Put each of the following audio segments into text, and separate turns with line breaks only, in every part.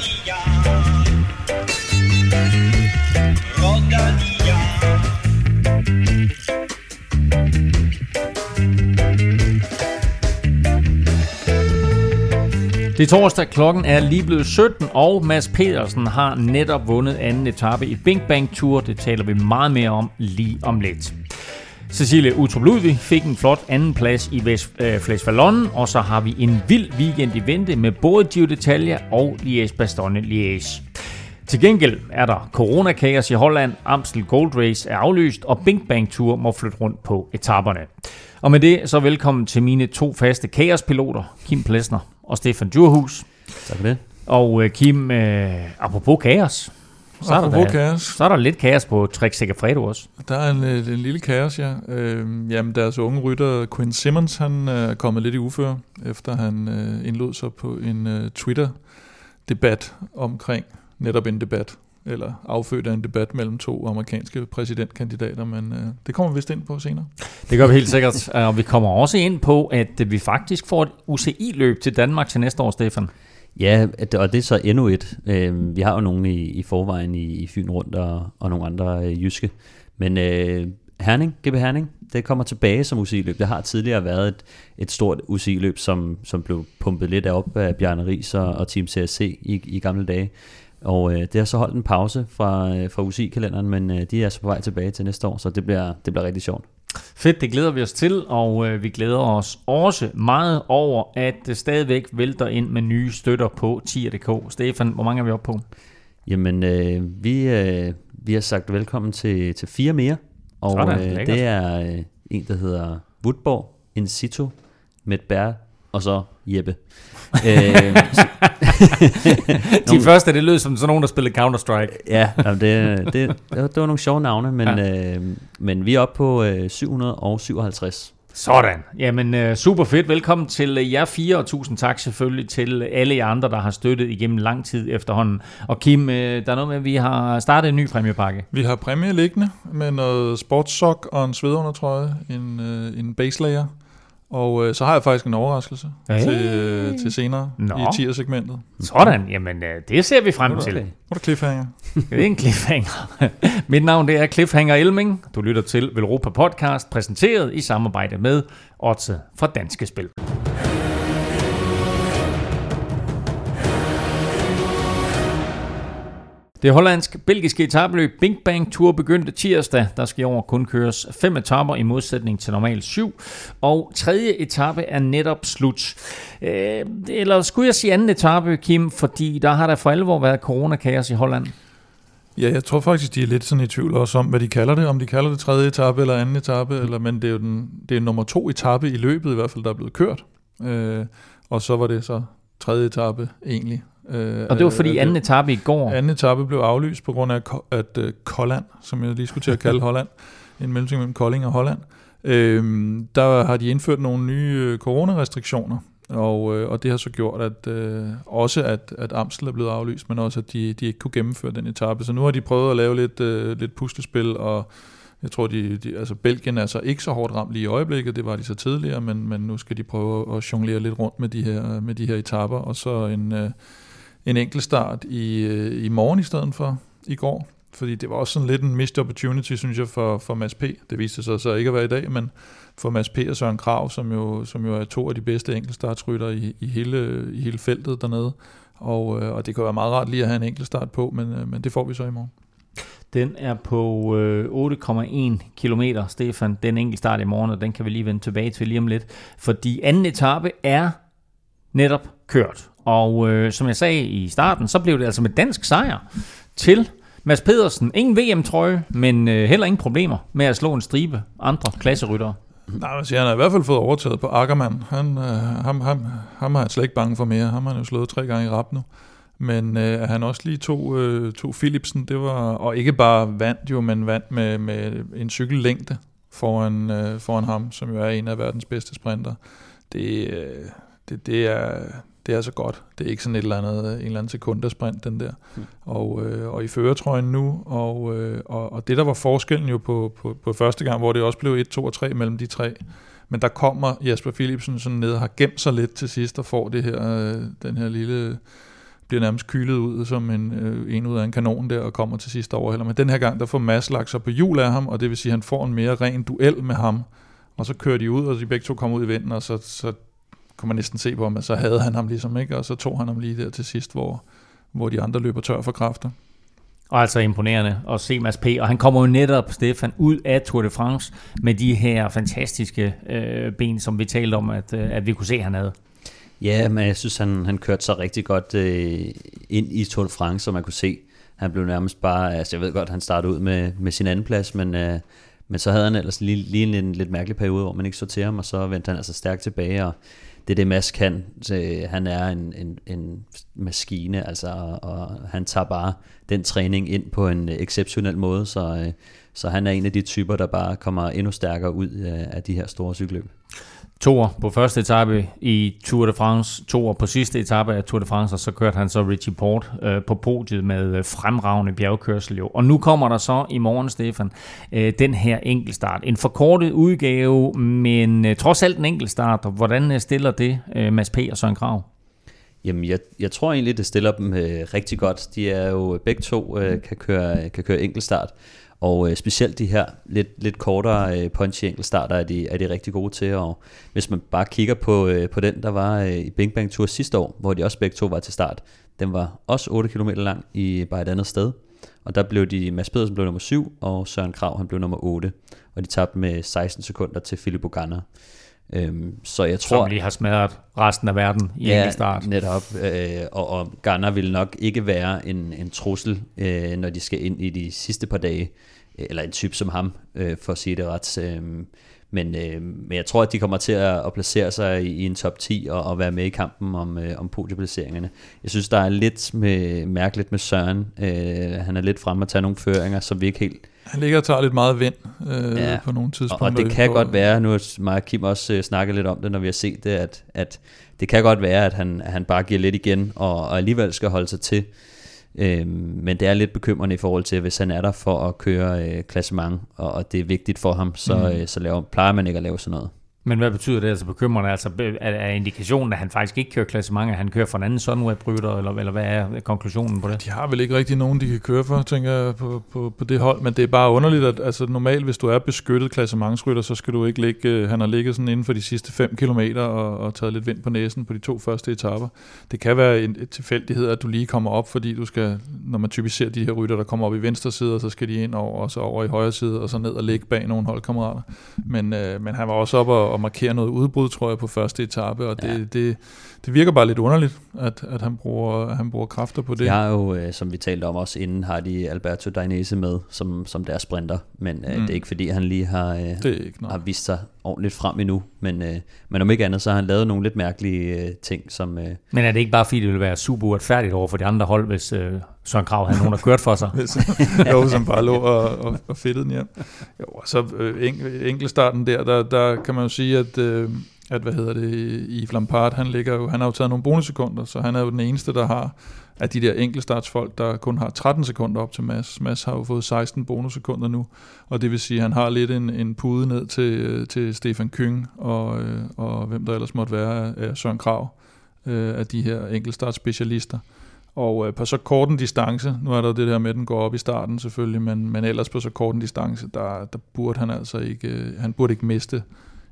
Rodania. Rodania.
Det er torsdag, klokken er lige blevet 17, og Mads Pedersen har netop vundet anden etape i Bing Bang Tour. Det taler vi meget mere om lige om lidt. Cecilie Utrup Ludvig fik en flot anden plads i Vest, øh, Flæs Vallon, og så har vi en vild weekend i vente med både Giro d'Italia og Liège-Bastogne Liège. Til gengæld er der coronakaos i Holland, Amstel Gold Race er aflyst, og Bing Bang Tour må flytte rundt på etaperne. Og med det så velkommen til mine to faste kaospiloter, Kim Plesner og Stefan Djurhus.
Tak for det.
Og øh, Kim, øh, apropos kaos, så er, der,
kaos.
så er der lidt kaos på Trek Segafredo også.
Der er en, øh, en lille kaos, ja. Øh, jamen, deres unge rytter, Quinn Simmons, han øh, er kommet lidt i uføre, efter han øh, indlod sig på en øh, Twitter-debat omkring netop en debat, eller affødt af en debat mellem to amerikanske præsidentkandidater, men øh, det kommer vi vist ind på senere.
Det gør vi helt sikkert. Og vi kommer også ind på, at vi faktisk får et UCI-løb til Danmark til næste år, Stefan.
Ja, og det er så endnu et. Øh, vi har jo nogle i, i forvejen i, i Fyn rundt og, og nogle andre øh, jyske. Men øh, Herning, GB Herning, det kommer tilbage som UCI-løb. Det har tidligere været et, et stort UCI-løb, som, som blev pumpet lidt op af Bjarne Ries og, og Team CSC i, i gamle dage. Og øh, det har så holdt en pause fra, øh, fra UCI-kalenderen, men øh, de er så på vej tilbage til næste år, så det bliver, det bliver rigtig sjovt.
Fedt, det glæder vi os til, og øh, vi glæder os også meget over, at det stadigvæk vælter ind med nye støtter på tier.dk. Stefan, hvor mange er vi oppe på?
Jamen, øh, vi, øh, vi har sagt velkommen til, til fire mere, og
Sådan,
øh, det er øh, en, der hedder Woodborg, In Situ, med Bær, og så Jeppe. øh, så,
De
Nogle-
første, det lød som sådan nogen, der spillede Counter-Strike.
ja, jamen, det, det, det, var, det var nogle sjove navne, men, ja. øh, men vi er oppe på øh, 757.
Sådan. Jamen, øh, super fedt. Velkommen til øh, jer fire, og tusind tak selvfølgelig til alle jer andre, der har støttet igennem lang tid efterhånden. Og Kim, øh, der er noget med, at vi har startet en ny præmiepakke.
Vi har præmie liggende med noget sportssok og en svedundertrøje, en, øh, en baselayer, og øh, så har jeg faktisk en overraskelse
Hey.
til, øh, til senere
Nå.
i tier-segmentet.
Sådan. Jamen, øh, det ser vi frem til.
Hvor er der cliffhanger?
Det er en cliffhanger. Mit navn det er Cliffhanger Elming. Du lytter til Velropa Podcast, præsenteret i samarbejde med Otze fra Danske Spil. Det hollandsk-belgiske etabløb Bing Bang Tour begyndte tirsdag. Der skal i år kun køres fem etaper i modsætning til normalt syv. Og tredje etape er netop slut. Øh, eller skulle jeg sige anden etape, Kim? Fordi der har der for alvor været coronakaos i Holland.
Ja, jeg tror faktisk, de er lidt sådan i tvivl også om, hvad de kalder det. Om de kalder det tredje etape eller anden etape, eller, men det er jo den, det er nummer to etape i løbet i hvert fald, der er blevet kørt. Øh, og så var det så tredje etape egentlig. Øh,
Og det var fordi
af
anden etape i går.
Anden etape blev aflyst på grund af, at uh, Kolland, som jeg lige skulle til at kalde Holland, en mellemting mellem Kolding og Holland, øhm, der har de indført nogle nye øh, coronarestriktioner, og, øh, og det har så gjort, at øh, også at, at Amstel er blevet aflyst, men også at de, de ikke kunne gennemføre den etape. Så nu har de prøvet at lave lidt, øh, lidt puslespil, og jeg tror, de, de, altså Belgien er så ikke så hårdt ramt lige i øjeblikket, det var de så tidligere, men, men nu skal de prøve at jonglere lidt rundt med de her, med de her etaper, og så en, øh, en enkelt start i, øh, i morgen i stedet for i går. Fordi det var også sådan lidt en missed opportunity, synes jeg, for, for Mads P. Det viste sig så ikke at være i dag, men for Mads P. og Søren Krav, som jo, som jo er to af de bedste enkeltstartsrytter i, i, hele, i hele feltet dernede. Og, øh, og det kan være meget rart lige at have en enkeltstart på, men, øh, men det får vi så i morgen.
Den er på øh, 8,1 km, Stefan. Den enkelt start i morgen, og den kan vi lige vende tilbage til lige om lidt. Fordi anden etape er netop kørt. Og øh, som jeg sagde i starten, så blev det altså med dansk sejr til Mads Pedersen. Ingen VM-trøje, men øh, heller ingen problemer med at slå en stribe andre klasseryttere.
Nej, altså, han har i hvert fald fået overtaget på Ackermann. Han, øh, ham, ham, ham har han slet ikke bange for mere. Ham har han jo slået tre gange i rap nu. Men øh, han også lige tog, øh, tog Philipsen, det var, og ikke bare vandt jo, men vandt med, med en cykellængde foran, øh, foran ham, som jo er en af verdens bedste sprinter. Det, øh, det, det, er, det er så godt. Det er ikke sådan et eller andet, en eller anden sekundesprint, den der.
Mm.
Og, øh, og i føretrøjen nu, og, øh, og, og det der var forskellen jo på, på, på første gang, hvor det også blev 1, 2 og 3 mellem de tre, men der kommer Jasper Philipsen sådan ned og har gemt sig lidt til sidst og får det her, øh, den her lille bliver nærmest kylet ud som en, øh, en ud af en kanon der, og kommer til sidst overhælder. Men den her gang, der får Mads lagt sig på hjul af ham, og det vil sige, at han får en mere ren duel med ham, og så kører de ud, og de begge to kommer ud i vinden, og så, så kunne man næsten se på ham, at så havde han ham ligesom ikke, og så tog han ham lige der til sidst, hvor, hvor de andre løber tør for kræfter.
Og altså imponerende at se Mads P. Og han kommer jo netop, Stefan, ud af Tour de France med de her fantastiske øh, ben, som vi talte om, at, øh, at vi kunne se, at han havde.
Ja, men jeg synes, han, han kørte så rigtig godt øh, ind i Tour de France, som man kunne se. Han blev nærmest bare, altså jeg ved godt, han startede ud med, med sin anden plads, men, øh, men så havde han ellers lige, lige en, en lidt mærkelig periode, hvor man ikke så til ham, og så vendte han altså stærkt tilbage, og det er det, Mads kan. Så, øh, han er en, en, en maskine, altså, og han tager bare den træning ind på en exceptionel måde, så, øh, så han er en af de typer, der bare kommer endnu stærkere ud af de her store cykelløb.
Toer på første etape i Tour de France, toer på sidste etape af Tour de France, og så kørte han så Richie Port øh, på podiet med øh, fremragende bjergkørsel. Jo. Og nu kommer der så i morgen, Stefan, øh, den her enkeltstart. En forkortet udgave, men øh, trods alt en enkeltstart. Hvordan øh, stiller det øh, Mads P. og Søren Krav?
Jamen, jeg, jeg tror egentlig, det stiller dem øh, rigtig godt. De er jo begge to øh, kan, køre, kan køre enkeltstart. Og øh, specielt de her lidt, lidt kortere øh, punchy enkeltstarter er de, er de rigtig gode til. Og hvis man bare kigger på, øh, på den, der var øh, i Bing Bang Tour sidste år, hvor de også begge to var til start, den var også 8 km lang i bare et andet sted. Og der blev de, Mads Pedersen blev nummer 7, og Søren Krav han blev nummer 8. Og de tabte med 16 sekunder til Philip Ogana.
Øhm, så jeg tror, Som lige har smadret resten af verden i ja, start.
netop. Øh, og, og Garner vil nok ikke være en, en trussel, øh, når de skal ind i de sidste par dage eller en type som ham, øh, for at sige det ret. Øh, men, øh, men jeg tror, at de kommer til at, at placere sig i, i en top 10 og, og være med i kampen om, øh, om podieplaceringerne. Jeg synes, der er lidt med, mærkeligt med Søren. Øh, han er lidt frem at tage nogle føringer, som vi ikke helt...
Han ligger og tager lidt meget vind øh, ja, på nogle tidspunkter.
Og, og det kan på, godt være, nu har mig og Kim også øh, snakket lidt om det, når vi har set det, at, at det kan godt være, at han, han bare giver lidt igen, og, og alligevel skal holde sig til Øh, men det er lidt bekymrende i forhold til, hvis han er der for at køre øh, klassement, og, og det er vigtigt for ham, så, mm. øh, så laver, plejer man ikke at lave sådan noget.
Men hvad betyder det altså bekymrende? Altså er indikationen, at han faktisk ikke kører klassement, at han kører for en anden Sunweb-rytter, eller, eller hvad er konklusionen på det?
De har vel ikke rigtig nogen, de kan køre for, tænker jeg, på, på, på det hold, men det er bare underligt, at altså, normalt, hvis du er beskyttet klassementsrytter, så skal du ikke ligge, øh, han har ligget sådan inden for de sidste 5 km og, og taget lidt vind på næsen på de to første etapper. Det kan være en et tilfældighed, at du lige kommer op, fordi du skal, når man typisk ser de her rytter, der kommer op i venstre side, så skal de ind over, og så over i højre side, og så ned og ligge bag nogle holdkammerater. Men, øh, men han var også op og og markere noget udbrud, tror jeg, på første etape, og det, ja. det, det virker bare lidt underligt, at, at han, bruger, han bruger kræfter på det.
Jeg har jo, øh, som vi talte om også inden, har de Alberto Dainese med som, som deres sprinter, men øh, mm. det er ikke fordi, han lige har, øh, er har vist sig ordentligt frem endnu, men, øh, men om ikke andet, så har han lavet nogle lidt mærkelige øh, ting, som... Øh,
men er det ikke bare fordi, det ville være super uretfærdigt over for de andre hold, hvis øh, Søren Krav havde nogen, der kørt for sig?
jo, som bare lå og, og, og fedtede den hjem. Jo, og så øh, enkeltstarten der, der, der kan man jo sige, at... Øh, at hvad hedder det, i Lampard, han, ligger jo, han har jo taget nogle bonussekunder, så han er jo den eneste, der har af de der enkeltstartsfolk, der kun har 13 sekunder op til Mads. Mads har jo fået 16 bonussekunder nu, og det vil sige, at han har lidt en, en pude ned til, øh, til Stefan Kyng og, øh, og hvem der ellers måtte være af Søren Krav øh, af de her enkeltstartsspecialister. Og på så kort en distance, nu er der det der med, at den går op i starten selvfølgelig, men, men ellers på så kort en distance, der, der burde han altså ikke, han burde ikke miste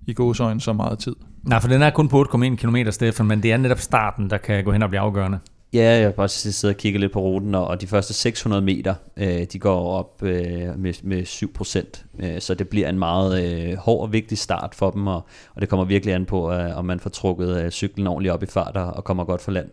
i gåsøjne så meget tid.
Nej, for den er kun på 8,1 km, Stefan, men det er netop starten, der kan gå hen og blive afgørende.
Ja, jeg har bare siddet og kigget lidt på ruten, og de første 600 meter, øh, de går op øh, med, med 7 procent. Øh, så det bliver en meget øh, hård og vigtig start for dem, og, og det kommer virkelig an på, øh, om man får trukket øh, cyklen ordentligt op i fart og, og kommer godt for land.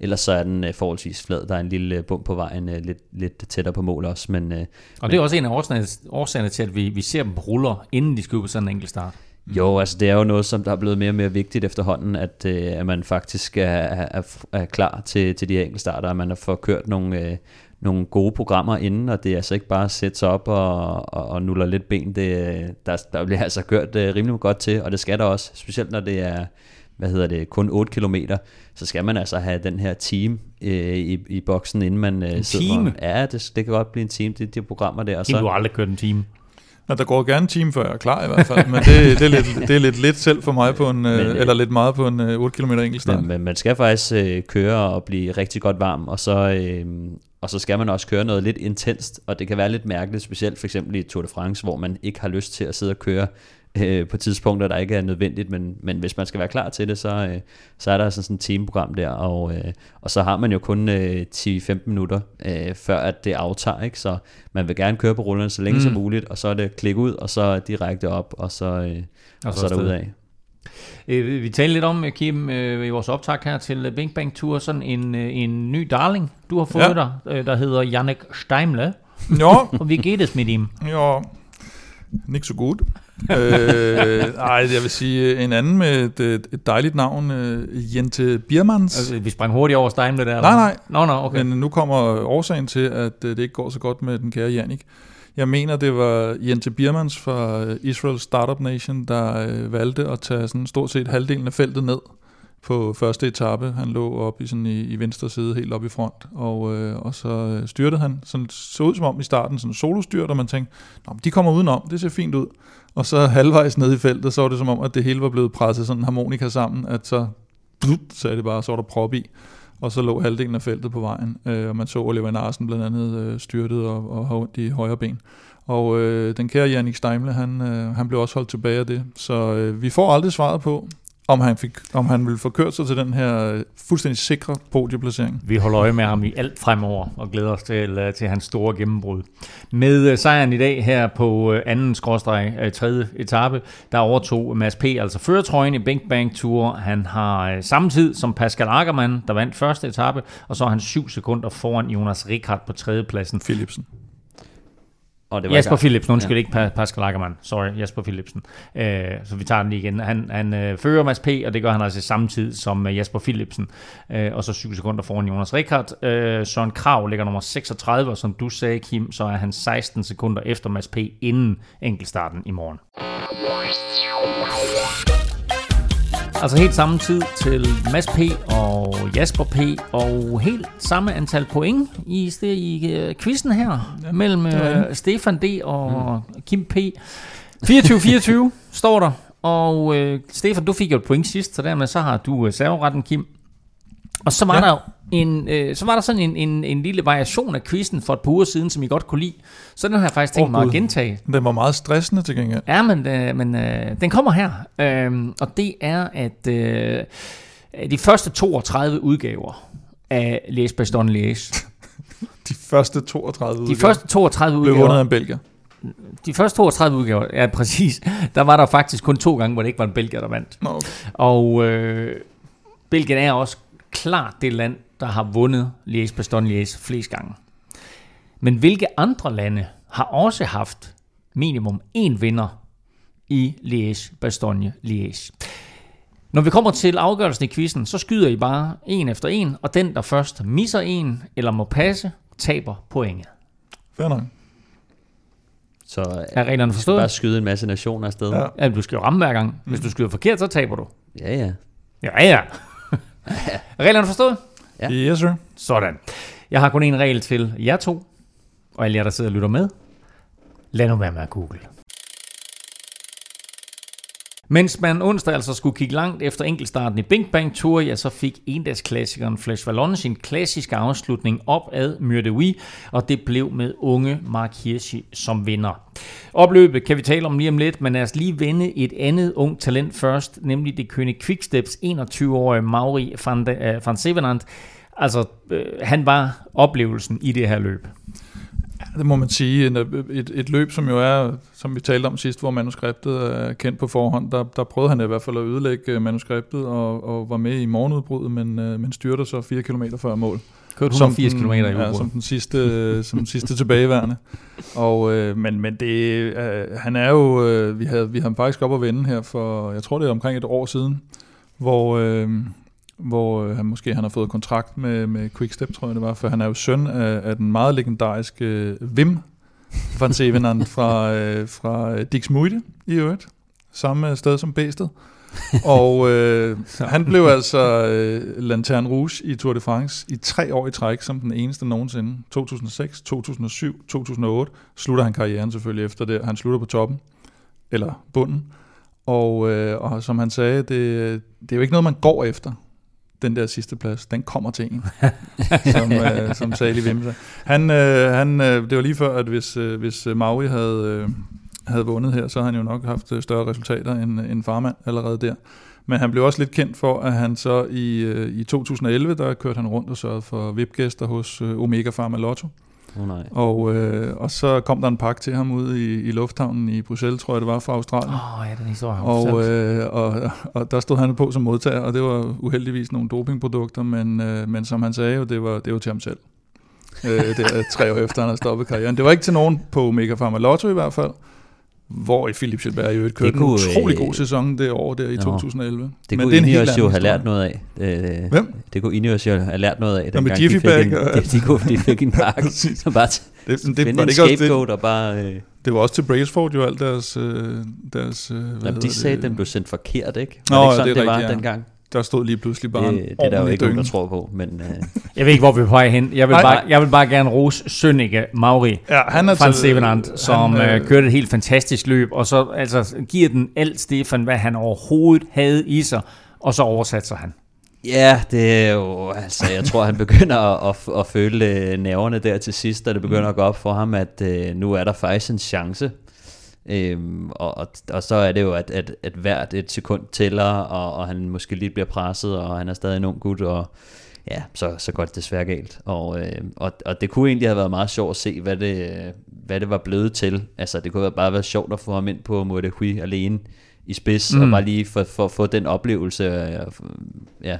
Ellers så er den øh, forholdsvis flad. Der er en lille bump på vejen, øh, lidt, lidt tættere på mål også. Men, øh,
og det er også en af årsagerne, årsagerne til, at vi, vi ser dem ruller, inden de skal på sådan en enkelt start.
Jo, altså det er jo noget, som der er blevet mere og mere vigtigt efterhånden, at, øh, at man faktisk er, er, er klar til, til de her enkeltstarter, at man har fået kørt nogle, øh, nogle gode programmer inden, og det er altså ikke bare at sætte sig op og, og, og nuller lidt ben. Det, der, der bliver altså kørt øh, rimelig godt til, og det skal der også, specielt når det er hvad hedder det, kun 8 km, så skal man altså have den her team øh, i, i boksen, inden man
øh,
en
sidder. Team?
Ja, det, det kan godt blive en team, det de programmer der.
Og så, du har aldrig kørt en team.
Ja, der går gerne en time før jeg er klar i hvert fald, men det, det, er, lidt, det er lidt lidt selv for mig på en, men, øh, eller lidt meget på en øh, 8 km enkeltstart.
Men, men man skal faktisk øh, køre og blive rigtig godt varm, og så, øh, og så skal man også køre noget lidt intenst, og det kan være lidt mærkeligt, specielt for eksempel i Tour de France, hvor man ikke har lyst til at sidde og køre øh, på tidspunkter, der ikke er nødvendigt, men, men hvis man skal være klar til det, så, øh, så er der sådan, sådan et teamprogram der, og, øh, og så har man jo kun øh, 10-15 minutter, øh, før at det aftager, ikke? så man vil gerne køre på rullerne så længe mm. som muligt, og så er det klik ud, og så direkte op, og så, øh, og, og så, så er der ud af.
Øh, vi talte lidt om, Kim, øh, i vores optag her til Bing Bang Tour, sådan en, øh, en ny darling, du har fået ja. dig, der hedder Jannik Steimle.
Ja.
og vi geht es mit ihm?
Ja, ikke så godt. Øh, ej, jeg vil sige en anden med et, et dejligt navn, uh, Jente Biermans.
Altså, vi sprang hurtigt over Steimle der.
Nej, nej.
Nå, no, no, okay.
Men nu kommer årsagen til, at det ikke går så godt med den kære Jannik. Jeg mener, det var Jente Biermans fra Israel Startup Nation, der øh, valgte at tage sådan stort set halvdelen af feltet ned på første etape. Han lå op i, sådan i, i venstre side, helt op i front, og, øh, og så øh, styrtede han. Sådan, så ud som om i starten, sådan solostyrt, og man tænkte, Nå, de kommer udenom, det ser fint ud. Og så halvvejs ned i feltet, så var det som om, at det hele var blevet presset sådan harmonika sammen, at så, blut, sagde det bare, så var der prop i og så lå halvdelen af feltet på vejen, øh, og man så Oliver Narsen blandt andet øh, styrtet og, og har ondt i højre ben. Og øh, den kære Jannik Steimle, han, øh, han blev også holdt tilbage af det. Så øh, vi får aldrig svaret på, om han, fik, om han ville få kørt sig til den her øh, fuldstændig sikre podieplacering.
Vi holder øje med ham i alt fremover og glæder os til, uh, til hans store gennembrud. Med uh, sejren i dag her på anden skråstreg, tredje etape, der overtog Mads P. altså føretrøjen i Bing Bang Tour. Han har tid som Pascal Ackermann, der vandt første etape, og så er han syv sekunder foran Jonas Rikard på tredjepladsen.
Philipsen.
Og det var Jasper Philipsen, undskyld ja. ikke Pascal Ackermann. Sorry, Jasper Philipsen. Uh, så vi tager den lige igen. Han, han uh, fører Mads P., og det gør han altså samtidig som uh, Jasper Philipsen. Uh, og så 7 sekunder foran Jonas Rikard. Uh, Søren Krav ligger nummer 36, og som du sagde, Kim, så er han 16 sekunder efter Mads P. inden enkeltstarten i morgen. Altså helt samme tid til Mads P. og Jasper P. Og helt samme antal point i, i uh, quizzen her ja, mellem uh, Stefan D. og mm. Kim P. 24-24 står der. Og uh, Stefan, du fik jo et point sidst, så dermed så har du uh, serveretten, Kim. Og så var ja. der en, øh, så var der sådan en, en, en lille variation af quizzen for et par uger siden, som I godt kunne lide. Så den har jeg faktisk tænkt oh, mig at gentage.
Den var meget stressende til gengæld.
Ja, men, øh, men øh, den kommer her. Øh, og det er, at øh, de første 32 udgaver af Les Baston Liège.
de første 32 udgaver?
De første 32 udgaver.
Blev vundet af en belgier.
De første 32 udgaver, ja præcis, der var der faktisk kun to gange, hvor det ikke var en belgier, der vandt.
Okay.
Og øh, Belgien er også klart det land, der har vundet Liège Bastogne Liège flest gange. Men hvilke andre lande har også haft minimum én vinder i Liège Bastogne Liège? Når vi kommer til afgørelsen i quizzen, så skyder I bare en efter en, og den, der først misser en eller må passe, taber pointet.
Fair nok.
Så
er reglerne forstået?
bare skyde en masse nationer afsted. Ja.
ja du skal jo ramme hver gang. Hvis du skyder forkert, så taber du.
Ja, ja.
Ja, ja. reglerne forstået?
Ja. Yes, sir.
Sådan. Jeg har kun en regel til jer to, og alle jer, der sidder og lytter med. Lad nu være med at google. Mens man onsdag altså skulle kigge langt efter enkeltstarten i Bing Bang Tour, ja, så fik endagsklassikeren Flash Vallon sin klassiske afslutning op ad Myrde og det blev med unge Mark Hirschi som vinder. Opløbet kan vi tale om lige om lidt, men lad os lige vende et andet ung talent først, nemlig det kønne Quicksteps 21-årige Mauri van, de, uh, van Sevenant. Altså, øh, han var oplevelsen i det her løb.
Det må man sige. Et, et, et løb, som jo er, som vi talte om sidst, hvor manuskriptet er kendt på forhånd, der, der prøvede han i hvert fald at ødelægge manuskriptet og, og var med i morgenudbruddet, men, øh, men styrte så 4 km før mål.
Kørte 180 km i
ja, som den sidste, som den sidste tilbageværende. Og, øh, men, men det, øh, han er jo, øh, vi havde, vi havde ham faktisk op at vende her for, jeg tror det er omkring et år siden, hvor, øh, hvor øh, han måske han har fået kontrakt med, med Quickstep, tror jeg det var, for han er jo søn af, af den meget legendariske øh, Wim van Sevenand fra, øh, fra Dix Muide i øvrigt, samme sted som Bæsted. og øh, han blev altså øh, Lanterne Rouge i Tour de France i tre år i træk, som den eneste nogensinde. 2006, 2007, 2008 slutter han karrieren selvfølgelig efter det. Han slutter på toppen, eller bunden. Og, øh, og som han sagde, det, det er jo ikke noget, man går efter den der sidste plads, den kommer til en, som, øh, som Sali Wimse. Han, øh, han, øh, det var lige før, at hvis, øh, hvis Maui havde, øh, havde vundet her, så havde han jo nok haft øh, større resultater end, end farmand allerede der. Men han blev også lidt kendt for, at han så i, øh, i 2011, der kørte han rundt og sørgede for VIP-gæster hos øh, Omega Pharma Lotto.
Oh, nej.
Og, øh, og så kom der en pakke til ham ud i, i lufthavnen i Bruxelles, tror jeg det var, fra Australien.
Åh, oh, ja, den historie.
Og, øh, og, og der stod han på som modtager, og det var uheldigvis nogle dopingprodukter, men, øh, men som han sagde jo, det var, det var til ham selv. øh, det er tre år efter, han har stoppet karrieren. Det var ikke til nogen på Omega Pharma Lotto i hvert fald, hvor i Philip Gilbert jo kørte en utrolig god sæson det år der i Nå, 2011.
Det Men kunne det Ineos jo have lært noget af. Øh,
Hvem?
Det kunne Ineos jo have lært noget af,
dengang de, fik en,
de, de, kunne, de fik en pakke, så bare det, det, det, var en scapegoat og bare... Øh,
det var også til Braceford jo alt deres... Øh, deres
øh, hvad Jamen, de sagde, at den blev sendt forkert, ikke?
Var Nå, det ikke sådan,
det, det var
ja.
dengang?
der stod lige pludselig bare
det, det er der jo ikke nogen, der tror på. Men, uh...
jeg ved ikke, hvor vi er på vej hen. Jeg vil, bare, jeg vil bare gerne rose Sønneke Mauri
ja, han er
fra Stevenand, som han, øh, kørte et helt fantastisk løb, og så altså, giver den alt Stefan, hvad han overhovedet havde i sig, og så oversætter han.
Ja, det er jo, altså jeg tror han begynder at, at, at føle øh, nerverne der til sidst, da det begynder at gå op for ham, at øh, nu er der faktisk en chance. Øhm, og, og, og så er det jo, at, at, at hvert et sekund tæller, og, og han måske lige bliver presset, og han er stadig en ung gut, og ja, så, så går det desværre galt. Og, øh, og, og det kunne egentlig have været meget sjovt at se, hvad det, hvad det var blevet til. Altså det kunne have bare været sjovt at få ham ind på Hui alene i spids, mm. og bare lige få for, for den oplevelse. Ja,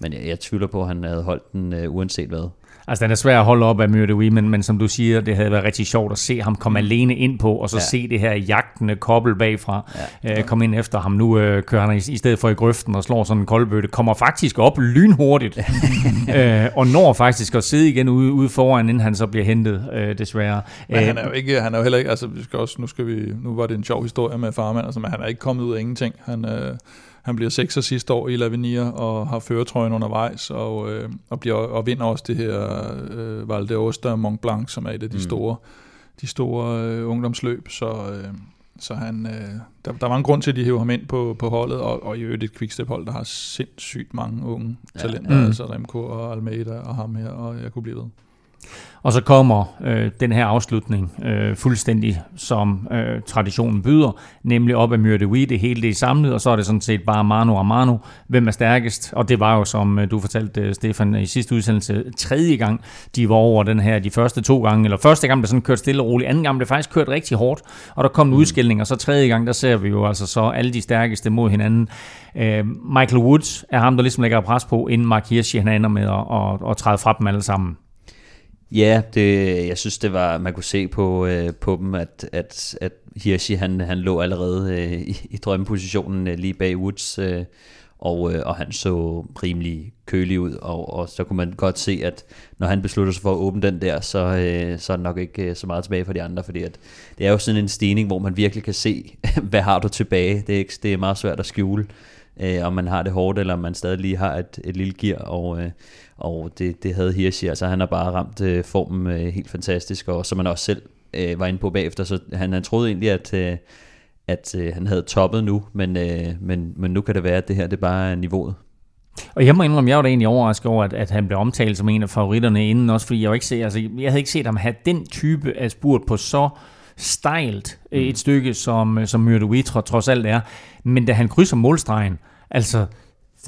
men jeg, jeg tvivler på, at han havde holdt den uh, uanset hvad.
Altså, den er svær at holde op af Myrde men, men som du siger, det havde været rigtig sjovt at se ham komme mm. alene ind på, og så ja. se det her jagtende kobbel bagfra, ja. øh, komme ind efter ham. Nu øh, kører han i, i stedet for i grøften og slår sådan en koldbøtte, kommer faktisk op lynhurtigt, øh, og når faktisk at sidde igen ude, ude foran, inden han så bliver hentet, øh, desværre.
Men han er jo ikke, han er jo heller ikke, altså vi skal også, nu skal vi, nu var det en sjov historie med farmand, altså, men han er ikke kommet ud af ingenting. Han, øh, han bliver sekser sidste år i Lavinia og har føretrøjen undervejs og, øh, og, bliver, og vinder også det her øh, Val d'Aosta Mont Blanc, som er et af de mm. store, de store øh, ungdomsløb. Så, øh, så han, øh, der, der var en grund til, at de hæver ham ind på, på holdet, og, og i øvrigt et quickstep-hold, der har sindssygt mange unge ja. talenter, mm. altså Remco og Almeida og ham her, og jeg kunne blive ved.
Og så kommer øh, den her afslutning øh, fuldstændig som øh, traditionen byder, nemlig op af Myrde Wee, det hele det er samlet, og så er det sådan set bare mano og mano, hvem er stærkest, og det var jo, som øh, du fortalte, øh, Stefan, i sidste udsendelse, tredje gang, de var over den her, de første to gange, eller første gang blev sådan kørt stille og roligt, anden gang blev faktisk kørt rigtig hårdt, og der kom en mm. udskilling, og så tredje gang, der ser vi jo altså så alle de stærkeste mod hinanden. Øh, Michael Woods er ham, der ligesom lægger pres på, inden Mark Hirschi, han ender med at, at, at træde fra dem alle sammen.
Ja, det, jeg synes det var, man kunne se på, øh, på dem, at, at, at Hirschi han, han lå allerede øh, i, i drømmepositionen øh, lige bag Woods, øh, og, øh, og han så rimelig kølig ud, og, og så kunne man godt se, at når han beslutter sig for at åbne den der, så, øh, så er der nok ikke øh, så meget tilbage for de andre, fordi at det er jo sådan en stigning, hvor man virkelig kan se, hvad har du tilbage. Det er, ikke, det er meget svært at skjule, øh, om man har det hårdt, eller om man stadig lige har et, et lille gear, og, øh, og det, det havde Hirschi, altså han har bare ramt øh, formen øh, helt fantastisk, og som man også selv øh, var inde på bagefter, så han, han troede egentlig, at, øh, at øh, han havde toppet nu, men, øh, men, men nu kan det være, at det her det bare er niveauet.
Og jeg må indrømme, jeg var da egentlig overrasket over, at, at han blev omtalt som en af favoritterne inden, også fordi jeg, ikke se, altså, jeg havde ikke set ham have den type af spurt på så stejlt mm. et stykke, som, som Myrde Witra trods alt er. Men da han krydser målstregen, altså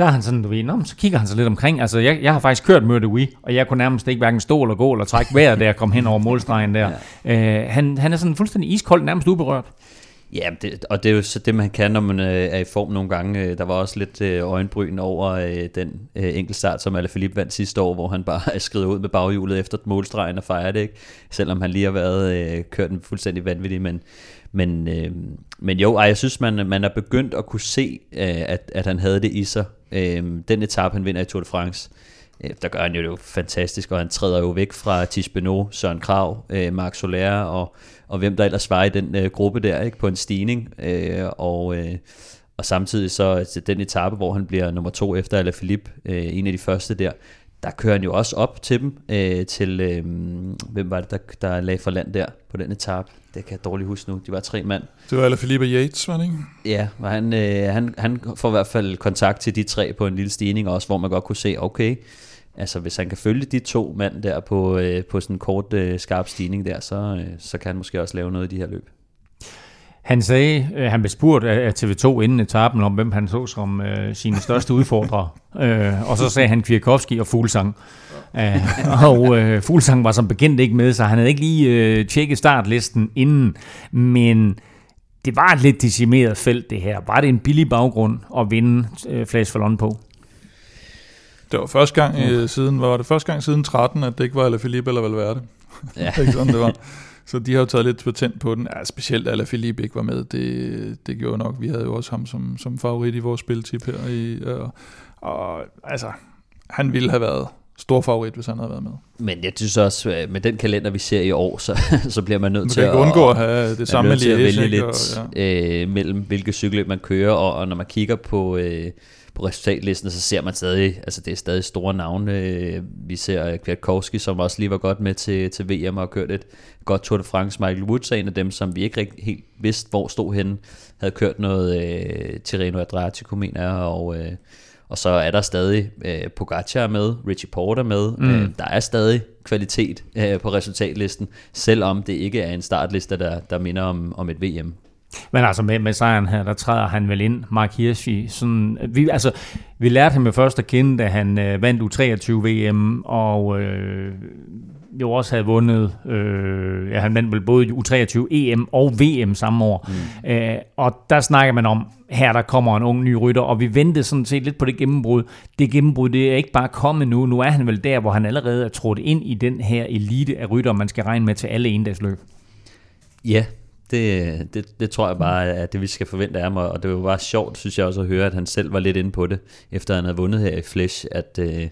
så er han sådan, du ved, Nå, så kigger han sig lidt omkring. Altså, jeg, jeg har faktisk kørt Murder Wii, og jeg kunne nærmest ikke hverken stå eller gå eller trække vejret, da jeg kom hen over målstregen der. Ja. Øh, han, han er sådan fuldstændig iskold, nærmest uberørt.
Ja, det, og det er jo så det, man kan, når man øh, er i form nogle gange. Øh, der var også lidt øh, øjenbryn over øh, den øh, enkeltstart, som Alaphilippe vandt sidste år, hvor han bare skrevet ud med baghjulet efter målstregen og fejrer det, ikke? selvom han lige har været øh, kørt en fuldstændig vanvittig, men men, øh, men jo, ej, jeg synes, man, man er begyndt at kunne se, øh, at, at han havde det i sig. Øh, den etape, han vinder i Tour de France, øh, der gør han jo det jo fantastisk, og han træder jo væk fra Tish Søren Krav, øh, Marc Soler og, og hvem der ellers var i den øh, gruppe der, ikke på en stigning. Øh, og, øh, og samtidig så altså, den etape, hvor han bliver nummer to efter Alaphilippe, øh, en af de første der, der kører han jo også op til dem, øh, til, øh, hvem var det, der, der lagde for land der på den etape? Det kan jeg dårligt huske nu. De var tre mand.
Det var Alaphilippe Yates, var det ikke?
Ja, og han, øh, han, han får i hvert fald kontakt til de tre på en lille stigning også, hvor man godt kunne se, okay, altså hvis han kan følge de to mand der på, øh, på sådan en kort, øh, skarp stigning der, så, øh, så kan han måske også lave noget i de her løb.
Han sagde, øh, han blev spurgt af TV2 inden etappen om, hvem han så som øh, sine største udfordrere. øh, og så sagde han Kvirkovski og Fuglsang. Uh, og øh, Fuglsang var som bekendt ikke med, så han havde ikke lige øh, tjekket startlisten inden. Men det var et lidt decimeret felt, det her. Var det en billig baggrund at vinde øh, Flash Fallon på?
Det var første gang øh, siden, var det første gang siden 13, at det ikke var Alaphilippe eller Valverde. Ja. ikke sådan, det var. Så de har jo taget lidt patent på den. Ja, specielt at Philippe ikke var med, det, det gjorde nok. Vi havde jo også ham som, som favorit i vores spiltip her. I, og, og altså, han ville have været stor favorit, hvis han havde været med.
Men jeg synes også, øh, med den kalender, vi ser i år, så, så bliver man nødt til
at, undgå at have det samme med
Liège. vælge lidt og, ja. øh, mellem, hvilke cykler man kører, og, og når man kigger på... Øh, på resultatlisten, så ser man stadig, altså det er stadig store navne. Vi ser Kwiatkowski, som også lige var godt med til, til VM og har kørt et godt Tour de France. Michael Woods er en af dem, som vi ikke rigtig helt vidste, hvor stod henne. Havde kørt noget øh, Tirreno Adriatico, mener jeg, og, øh, og så er der stadig øh, Pogacar med, Richie Porter med. Mm. Øh, der er stadig kvalitet øh, på resultatlisten, selvom det ikke er en startliste, der, der minder om, om et VM.
Men altså med, med sejren her, der træder han vel ind, Mark Hirschi. Sådan, vi, altså, vi lærte ham jo først at kende, da han øh, vandt U23 VM, og øh, jo også havde vundet, øh, ja, han vandt vel både U23 EM og VM samme år. Mm. Øh, og der snakker man om, her der kommer en ung ny rytter, og vi ventede sådan set lidt på det gennembrud. Det gennembrud, det er ikke bare kommet nu. Nu er han vel der, hvor han allerede er trådt ind i den her elite af rytter, man skal regne med til alle endagsløb.
Ja, det, det, det tror jeg bare er det, vi skal forvente af ham, og det var bare sjovt, synes jeg også, at høre, at han selv var lidt inde på det, efter han havde vundet her i Flash, at, øh,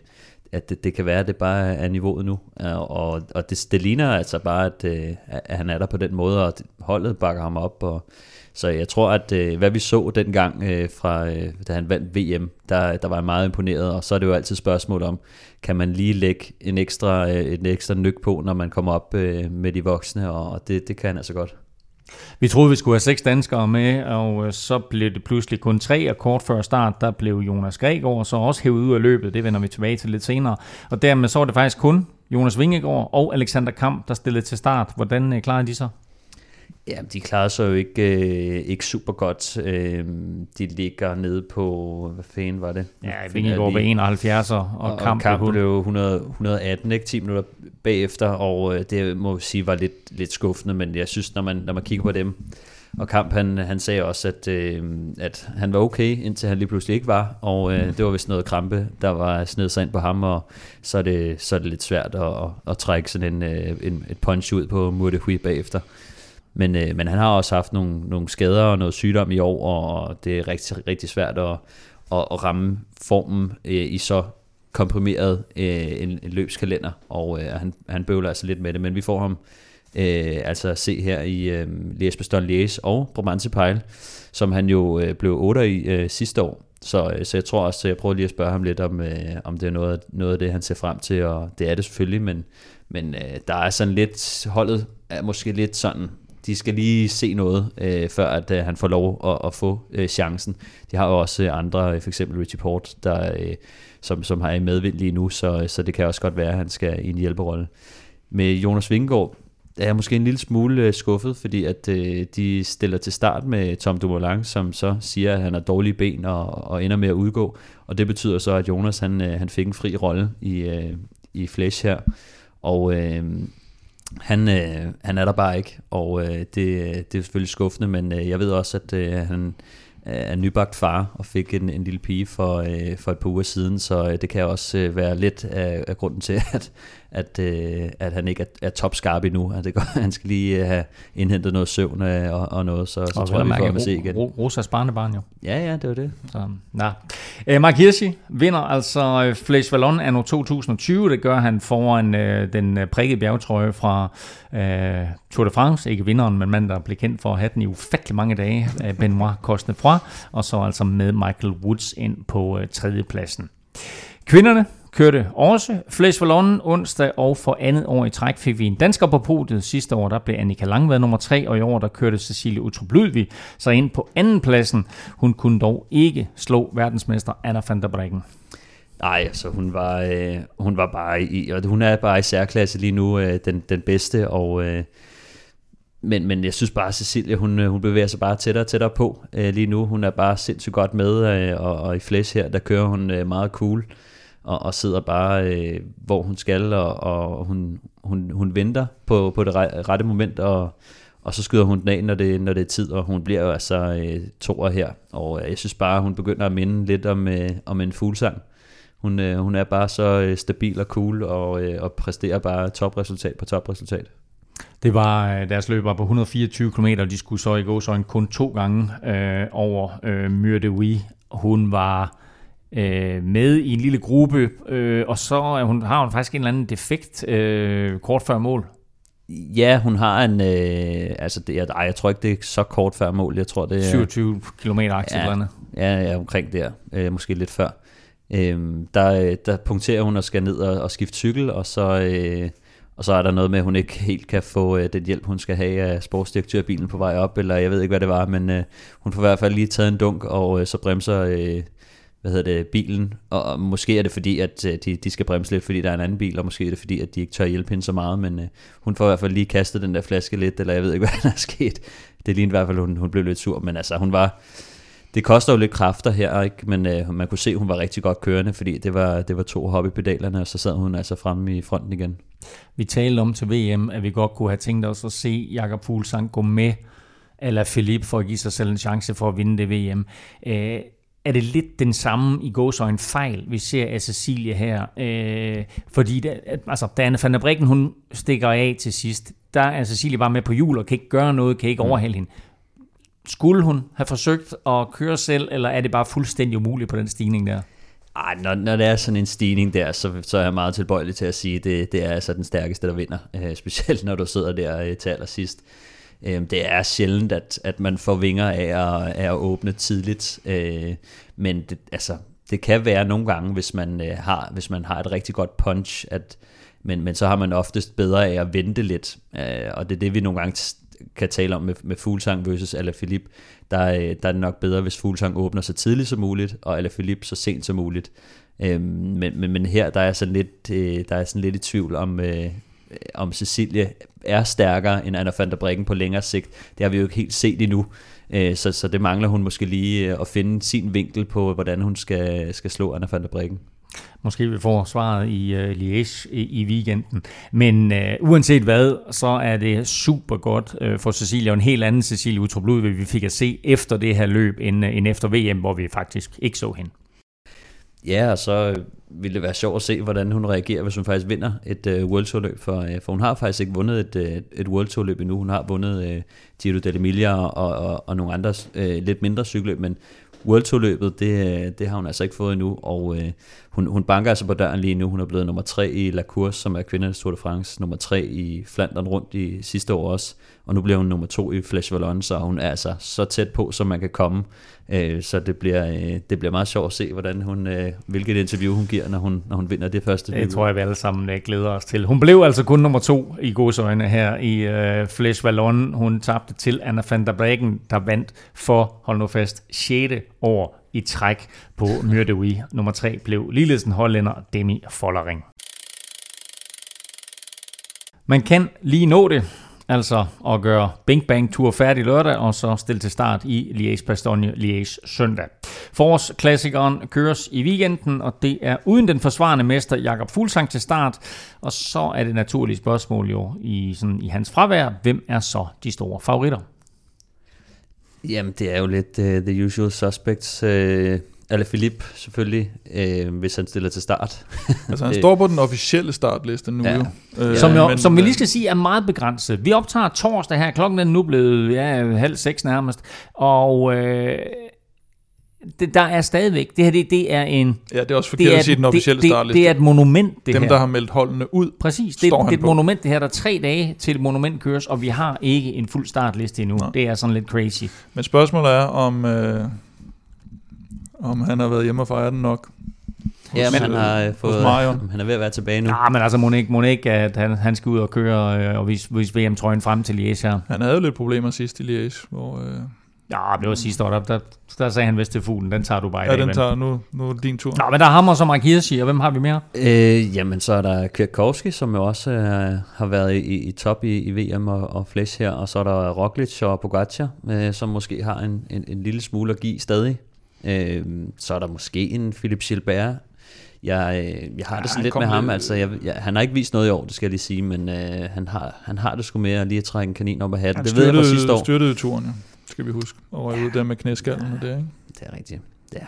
at det, det kan være, at det bare er niveauet nu, øh, og, og det, det ligner altså bare, øh, at, at han er der på den måde, og holdet bakker ham op, og så jeg tror, at øh, hvad vi så dengang, fra, da han vandt VM, der, der var jeg meget imponeret, og så er det jo altid spørgsmål om, kan man lige lægge en ekstra, en ekstra nyk på, når man kommer op med de voksne, og det, det kan han altså godt.
Vi troede, vi skulle have seks danskere med, og øh, så blev det pludselig kun tre, og kort før start, der blev Jonas Gregor så også hævet ud af løbet. Det vender vi tilbage til lidt senere. Og dermed så var det faktisk kun Jonas Vingegaard og Alexander Kamp, der stillede til start. Hvordan øh, klarede de så?
Ja, de klarede sig jo ikke, øh, ikke super godt. Øh, de ligger nede på, hvad fanden var det?
Ja, Vingegaard ved 71, og,
og, Kamp, og Kamp blev 100, 118, ikke? 10 minutter bagefter, og øh, det må jeg sige var lidt, lidt skuffende, men jeg synes, når man, når man kigger på dem, og Kamp, han, han sagde også, at, øh, at han var okay, indtil han lige pludselig ikke var, og øh, det var vist noget krampe, der var sned sig ind på ham, og så er det, så er det lidt svært at, at, at trække sådan en, øh, en, et punch ud på Murte bagefter. Men, øh, men han har også haft nogle, nogle skader og noget sygdom i år, og det er rigtig, rigtig svært at, at, at ramme formen øh, i så komprimeret øh, en, en løbskalender, og øh, han, han bøvler altså lidt med det, men vi får ham øh, altså se her i øh, Liège Lies og Bromance Pejl, som han jo øh, blev 8 i øh, sidste år. Så, øh, så jeg tror også, at jeg prøver lige at spørge ham lidt om, øh, om det er noget, noget af det, han ser frem til, og det er det selvfølgelig, men, men øh, der er sådan lidt, holdet er måske lidt sådan de skal lige se noget, øh, før at øh, han får lov at, at få øh, chancen. De har jo også øh, andre, øh, for eksempel Richie Port, der, øh, som, som har i medvind lige nu, så, så det kan også godt være, at han skal i en hjælperolle. Med Jonas Vingegaard er jeg måske en lille smule øh, skuffet, fordi at øh, de stiller til start med Tom Dumoulin, som så siger, at han har dårlige ben og, og ender med at udgå. Og det betyder så, at Jonas han, øh, han fik en fri rolle i, øh, i Flash her. Og øh, han, øh, han er der bare ikke, og øh, det, øh, det er selvfølgelig skuffende, men øh, jeg ved også, at øh, han øh, er nybagt far og fik en, en lille pige for, øh, for et par uger siden, så øh, det kan også øh, være lidt af, af grunden til, at, at, øh, at han ikke er, er topskarp endnu. At det går, han skal lige øh, have indhentet noget søvn øh, og, og noget, så, så
og
tror jeg, vi får
at
se igen.
Rosas barnebarn jo.
Ja, ja, det var det.
Så, ja. Øh, Mark Hirschi vinder altså øh, Flash Vallon anno 2020. Det gør han foran øh, den øh, prikkede bjergtrøje fra øh, Tour de France. Ikke vinderen, men mand, der blev kendt for at have den i ufattelig mange dage. Øh, Benoit Cosnefroy. Og så altså med Michael Woods ind på øh, tredjepladsen. Kvinderne kørte også Flash London onsdag, og for andet år i træk fik vi en dansker på podiet. Sidste år der blev Annika Langvad nummer 3, og i år der kørte Cecilie Utrup Ludvig så ind på anden pladsen. Hun kunne dog ikke slå verdensmester Anna van der Breggen.
Nej, altså hun var, øh, hun var bare i, og hun er bare i særklasse lige nu, øh, den, den bedste, og øh, men, men jeg synes bare, at Cecilia, hun, øh, hun bevæger sig bare tættere og tættere på øh, lige nu. Hun er bare sindssygt godt med, øh, og, og i flash her, der kører hun øh, meget cool, og, og sidder bare, øh, hvor hun skal, og, og hun, hun, hun venter på, på det rette moment, og, og så skyder hun den af, når det, når det er tid, og hun bliver jo altså øh, toer her. Og øh, jeg synes bare, hun begynder at minde lidt om, øh, om en fuglsang. Hun, øh, hun er bare så øh, stabil og cool, og, øh, og præsterer bare topresultat på topresultat.
Det var øh, deres løb var på 124 km, og de skulle så i gå så kun to gange øh, over øh, Myrde Wee. Hun var øh, med i en lille gruppe, øh, og så hun, har hun faktisk en eller anden defekt øh, kort før mål.
Ja, hun har en, øh, altså det, jeg, ej, jeg tror ikke det er så kort før mål, jeg tror det er...
27 km aktivt
ja, ja, ja, omkring der, øh, måske lidt før. Øh, der, der punkterer hun og skal ned og, og skifte cykel, og så... Øh, og så er der noget med, at hun ikke helt kan få øh, den hjælp, hun skal have af sportsdirektørbilen på vej op, eller jeg ved ikke, hvad det var, men øh, hun får i hvert fald lige taget en dunk, og øh, så bremser øh, hvad hedder det, bilen. Og, måske er det fordi, at øh, de, de skal bremse lidt, fordi der er en anden bil, og måske er det fordi, at de ikke tør hjælpe hende så meget, men øh, hun får i hvert fald lige kastet den der flaske lidt, eller jeg ved ikke, hvad der er sket. Det lignede i hvert fald, hun, hun blev lidt sur, men altså hun var det koster jo lidt kræfter her, ikke? men øh, man kunne se, at hun var rigtig godt kørende, fordi det var, det var to hobbypedalerne, og så sad hun altså fremme i fronten igen.
Vi talte om til VM, at vi godt kunne have tænkt os at se Jakob Fuglsang gå med, eller Philippe, for at give sig selv en chance for at vinde det VM. Øh, er det lidt den samme i en fejl, vi ser af Cecilie her? Øh, fordi da, altså, da Anne van der Brikken, hun stikker af til sidst, der er Cecilie bare med på jul og kan ikke gøre noget, kan ikke mm. overhale hende. Skulle hun have forsøgt at køre selv, eller er det bare fuldstændig umuligt på den stigning der?
Ej, når, når det er sådan en stigning der, så, så er jeg meget tilbøjelig til at sige, at det, det er altså den stærkeste, der vinder. Øh, specielt når du sidder der øh, til allersidst. Øh, det er sjældent, at, at man får vinger af at, af at åbne tidligt. Øh, men det, altså, det kan være nogle gange, hvis man, øh, har, hvis man har et rigtig godt punch, at, men, men så har man oftest bedre af at vente lidt. Øh, og det er det, vi nogle gange kan tale om med, med Fuglsang versus Alaphilippe, der, øh, der er det nok bedre, hvis Fuglsang åbner så tidligt som muligt, og Alaphilippe så sent som muligt. Øhm, men, men, men her der er sådan lidt, øh, der er sådan lidt i tvivl om, øh, om Cecilie er stærkere end Anna van der Breggen på længere sigt. Det har vi jo ikke helt set endnu. Øh, så, så det mangler hun måske lige øh, at finde sin vinkel på, hvordan hun skal, skal slå Anna van der Breggen.
Måske vi får svaret i uh, Liège i, i weekenden. Men uh, uanset hvad, så er det super godt uh, for Cecilia, og en helt anden Cecilia Utrup Ludvig, vi fik at se efter det her løb, end, end efter VM, hvor vi faktisk ikke så hende.
Ja, og så ville det være sjovt at se, hvordan hun reagerer, hvis hun faktisk vinder et uh, World Tour løb, for, uh, for hun har faktisk ikke vundet et, uh, et World Tour løb endnu. Hun har vundet uh, Giro d'Italia og, og, og nogle andre uh, lidt mindre cykelløb, men World Tour løbet, det, det har hun altså ikke fået endnu, og uh, hun, hun banker altså på døren lige nu. Hun er blevet nummer tre i La Course, som er kvindernes Tour de France, nummer tre i Flandern rundt i sidste år også, og nu bliver hun nummer to i Flash Vallon, så hun er altså så tæt på, som man kan komme. Øh, så det bliver, øh, det bliver meget sjovt at se, hvordan hun, øh, hvilket interview hun giver, når hun, når hun vinder det første.
Det tror jeg, vi alle sammen glæder os til. Hun blev altså kun nummer to i godsøjne her i uh, Flash Vallon. Hun tabte til Anna van der Breggen, der vandt for, hold nu fast, 6. år i træk på Myrdewi. Nummer 3 blev ligeledes en hollænder, Demi Follering. Man kan lige nå det. Altså at gøre Bing Bang Tour færdig lørdag, og så stille til start i Liège-Bastogne Liège søndag. Forårsklassikeren køres i weekenden, og det er uden den forsvarende mester Jakob Fuglsang til start. Og så er det naturlige spørgsmål jo i, sådan, i hans fravær, hvem er så de store favoritter?
Jamen, det er jo lidt uh, the usual suspects. Uh, Philippe selvfølgelig, øh, hvis han stiller til start.
Altså han står på den officielle startliste nu
Ja.
jo. Øh,
Som, jo,
men,
som vi lige skal sige er meget begrænset. Vi optager torsdag her, klokken er nu blevet ja, halv seks nærmest, og øh, det, der er stadigvæk, det her det, det er en...
Ja, det er også forkert
Det er,
at sige den officielle
det, det,
startliste.
det er et monument, det
Dem,
her.
der har meldt holdene ud.
Præcis, det,
står
det
han
er et
på.
monument det her, der er tre dage til et monument køres, og vi har ikke en fuld startliste endnu.
Nej.
Det er sådan lidt crazy.
Men spørgsmålet er, om, øh, om han har været hjemme og fejret den nok.
Ja,
Hos,
men han
øh,
har øh,
hos
fået,
Marion.
han er ved at være tilbage nu.
Ja, men altså, må ikke at han, han skal ud og køre øh, og vise, vise VM-trøjen frem til Liège her.
Han havde jo lidt problemer sidst i Liège, hvor... Øh,
Ja, det var sidste år, der, der, der sagde han vist til fuglen, den tager du bare i
ja,
dag.
den tager nu, nu er det din tur.
Nå, men der er ham og så Mark Hirschi, og hvem har vi mere?
Øh, jamen, så er der Kwiatkowski, som jo også øh, har været i, i top i, i VM og, og Flash her, og så er der Roglic og Pogacar, øh, som måske har en, en, en lille smule at give stadig. Øh, så er der måske en Philip Gilbert. Jeg, øh, jeg har
Ja,
det sådan
han
lidt med ham,
lidt-
altså jeg, jeg, han har ikke vist noget i år, det skal jeg lige sige, men øh, han, har, han har det sgu med at lige at trække en kanin op af hatten.
Han
det ved jeg fra sidste år.
styrtede turen, ja. Skal vi huske. Og røg ud der med knæskallen og det, ikke?
Det er rigtigt. Ja.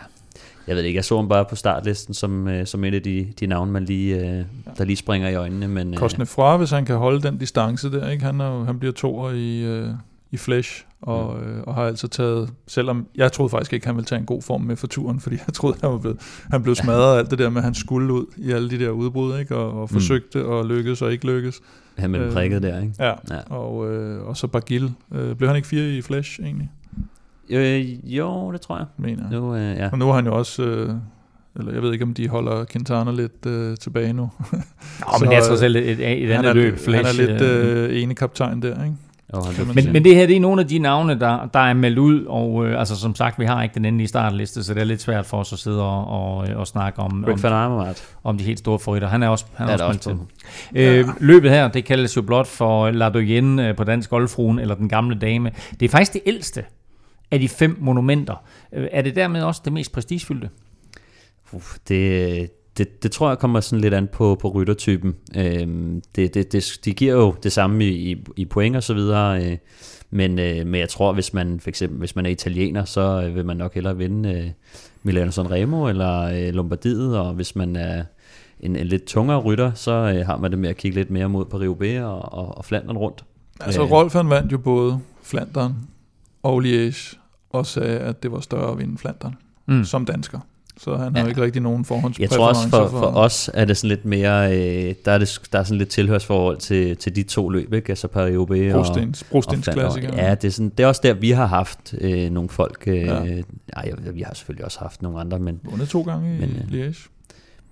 Jeg ved ikke, jeg så ham bare på startlisten som, øh, som et af de, de navne, man lige, øh, der lige springer i øjnene. Men, øh,
Kostende fra, hvis han kan holde den distance der, ikke? Han, er, jo- han bliver toer i, øh, i Flash, og,
Mm.
øh, og har altså taget, selvom jeg troede faktisk ikke, han ville tage en god form med for turen, fordi jeg troede, han, var blevet, han blev smadret af alt det der med, at han skulle ud i alle de der udbrud, ikke? Og, og
Mm.
forsøgte og lykkedes og ikke lykkes.
Han med den
øh,
prikket der, ikke?
Ja,
Ja.
og, øh, og så Bagil. Øh, blev han ikke fire i Flash, egentlig?
Øh, jo, det tror jeg.
Mener jeg.
Nu, øh, ja.
Og nu er han jo også, øh, eller jeg ved ikke, om de holder Quintana lidt øh, tilbage nu.
Nå,
Så,
men det er trods alt et, et, et
han,
andet
er,
løb.
han
Flash,
er lidt
øh,
øh, ene kaptajn der, ikke?
Blev-
Men, men det her, det er nogle af de navne, der, der er meldt ud, og øh, altså som sagt, vi har ikke den endelige startliste, så det er lidt svært for os at sidde og, og, og snakke om, om,
Avermaet
om de helt store favoritter. Han er også, han er
er
også, også til. Øh, løbet her, det kaldes jo blot for La Doyenne øh, på dansk golfruen, eller den gamle dame. Det er faktisk det ældste af de fem monumenter. Øh, er det dermed også det mest prestigefyldte?
Uf, det, det, det tror jeg kommer sådan lidt an på, på ryttertypen. Øhm, det, det, det, de giver jo det samme i, i, i point og så videre, øh, men, øh, men jeg tror, hvis man for eksempel hvis man er italiener, så øh, vil man nok hellere vinde øh, Milano Sanremo eller øh, Lombardiet, og hvis man er en, en lidt tungere rytter, så øh, har man det med at kigge lidt mere mod Paris-Roubaix og, og, og Flandern rundt.
Altså
Øh.
Rolf han vandt jo både Flandern og Liège, og sagde, at det var større at vinde Flandern
Mm.
som dansker. Så han har
Ja.
ikke rigtig nogen
Jeg
forhåndspræferencer
tror også for, for os er det sådan lidt mere, øh, der, er det, der er sådan lidt tilhørsforhold til, til de to løb, ikke? altså Paris-Roubaix og,
Brostens, Brostens klassikere.
Ja, det er, sådan, det er også der, vi har haft øh, nogle folk. Øh,
Ja.
ja. Ej, vi har selvfølgelig også haft nogle andre, men,
Vundet to gange i
Men,
men,
øh,
Liège.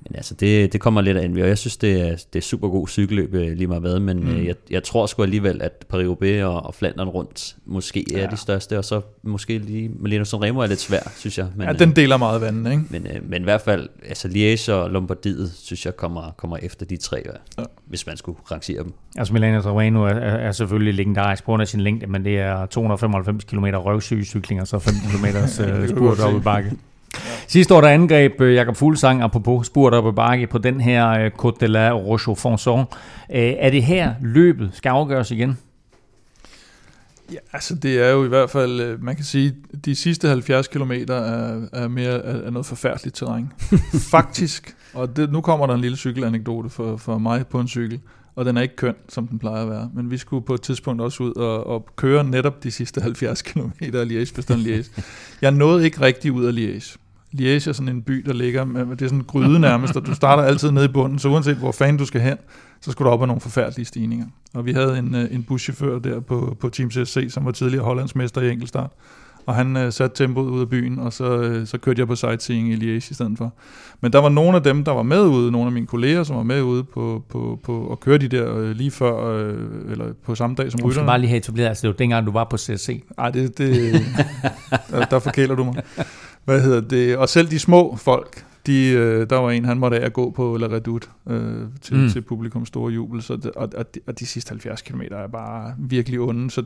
Men altså, det, det kommer lidt an. Og jeg synes, det er, det er super god cykelløb øh, lige meget hvad, men
Mm.
øh, jeg, jeg tror sgu alligevel, at Paris-Roubaix og, og Flandern rundt måske ja. Er de største, og så måske lige Milano Sanremo er lidt svær, synes jeg. Men,
Ja, den deler meget vandet, ikke?
Men, øh, men i hvert fald, altså Liège og Lombardiet, synes jeg kommer, kommer efter de tre, ja. Hvis man skulle rangere dem.
Altså Milano Sanremo er, er, selvfølgelig legendarisk på grund af sin længde, men det er 295 km røvsyge cykling, og så 15 km spurt op i bakke. Sidste år der angreb øh, Jakob Fuglsang, apropos spurt op i bakke, på den her øh, Côte de la Roche-Fonson. Øh, er det her løbet skal afgøres igen?
Ja, altså det er jo i hvert fald, man kan sige, de sidste 70 km er, er, mere, er, er noget forfærdeligt terræn. Faktisk, og det, nu kommer der en lille cykelanekdote for, for mig på en cykel, og den er ikke køn, som den plejer at være. Men vi skulle på et tidspunkt også ud og, og køre netop de sidste 70 km af Liège, bestand Liège. Jeg nåede ikke rigtig ud af Liège. Liège er sådan en by, der ligger, med, det er sådan en gryde nærmest, og du starter altid nede i bunden, så uanset hvor fanden du skal hen, så skulle du op ad nogle forfærdelige stigninger. Og vi havde en, øh, en buschauffør der på, på Team CSC, som var tidligere Hollandsmester i enkeltstart. Og han øh, satte tempoet ud af byen, og så, øh, så kørte jeg på sightseeing i Liège i stedet for. Men der var nogle af dem, der var med ude, nogle af mine kolleger, som var med ude på, på, på at køre de der øh, lige før, øh, eller på samme dag som
Du skal
rytterne.
bare lige have etableret, altså det var dengang, du var på CSC.
Ej, det, det, der, der forkæler du mig. Hvad hedder det? Og selv de små folk, de, øh, der var en, han måtte af at gå på La Redoute øh, til,
Mm.
til publikum store jubel, så og, og, de, og de sidste 70 km er bare virkelig onde. Så,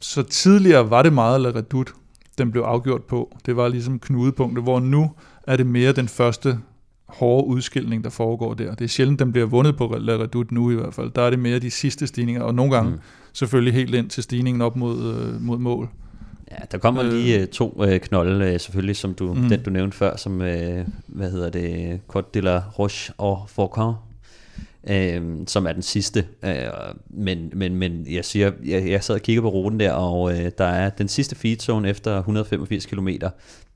så tidligere var det meget La Redoute, den blev afgjort på. Det var ligesom knudepunktet, hvor nu er det mere den første hårde udskilning, der foregår der. Det er sjældent, den bliver vundet på La Redoute nu i hvert fald. Der er det mere de sidste stigninger, og nogle gange mm. selvfølgelig helt ind til stigningen op mod, øh, mod mål.
Ja, der kommer øh, lige øh, to øh, knolde, øh, selvfølgelig, som du, mm. den du nævnte før, som, øh, hvad hedder det, Côte de la Roche og Faucon, øh, som er den sidste. Øh, men, men, men jeg siger, jeg, jeg sad og kiggede på ruten der, og øh, der er den sidste feed zone efter 185 km.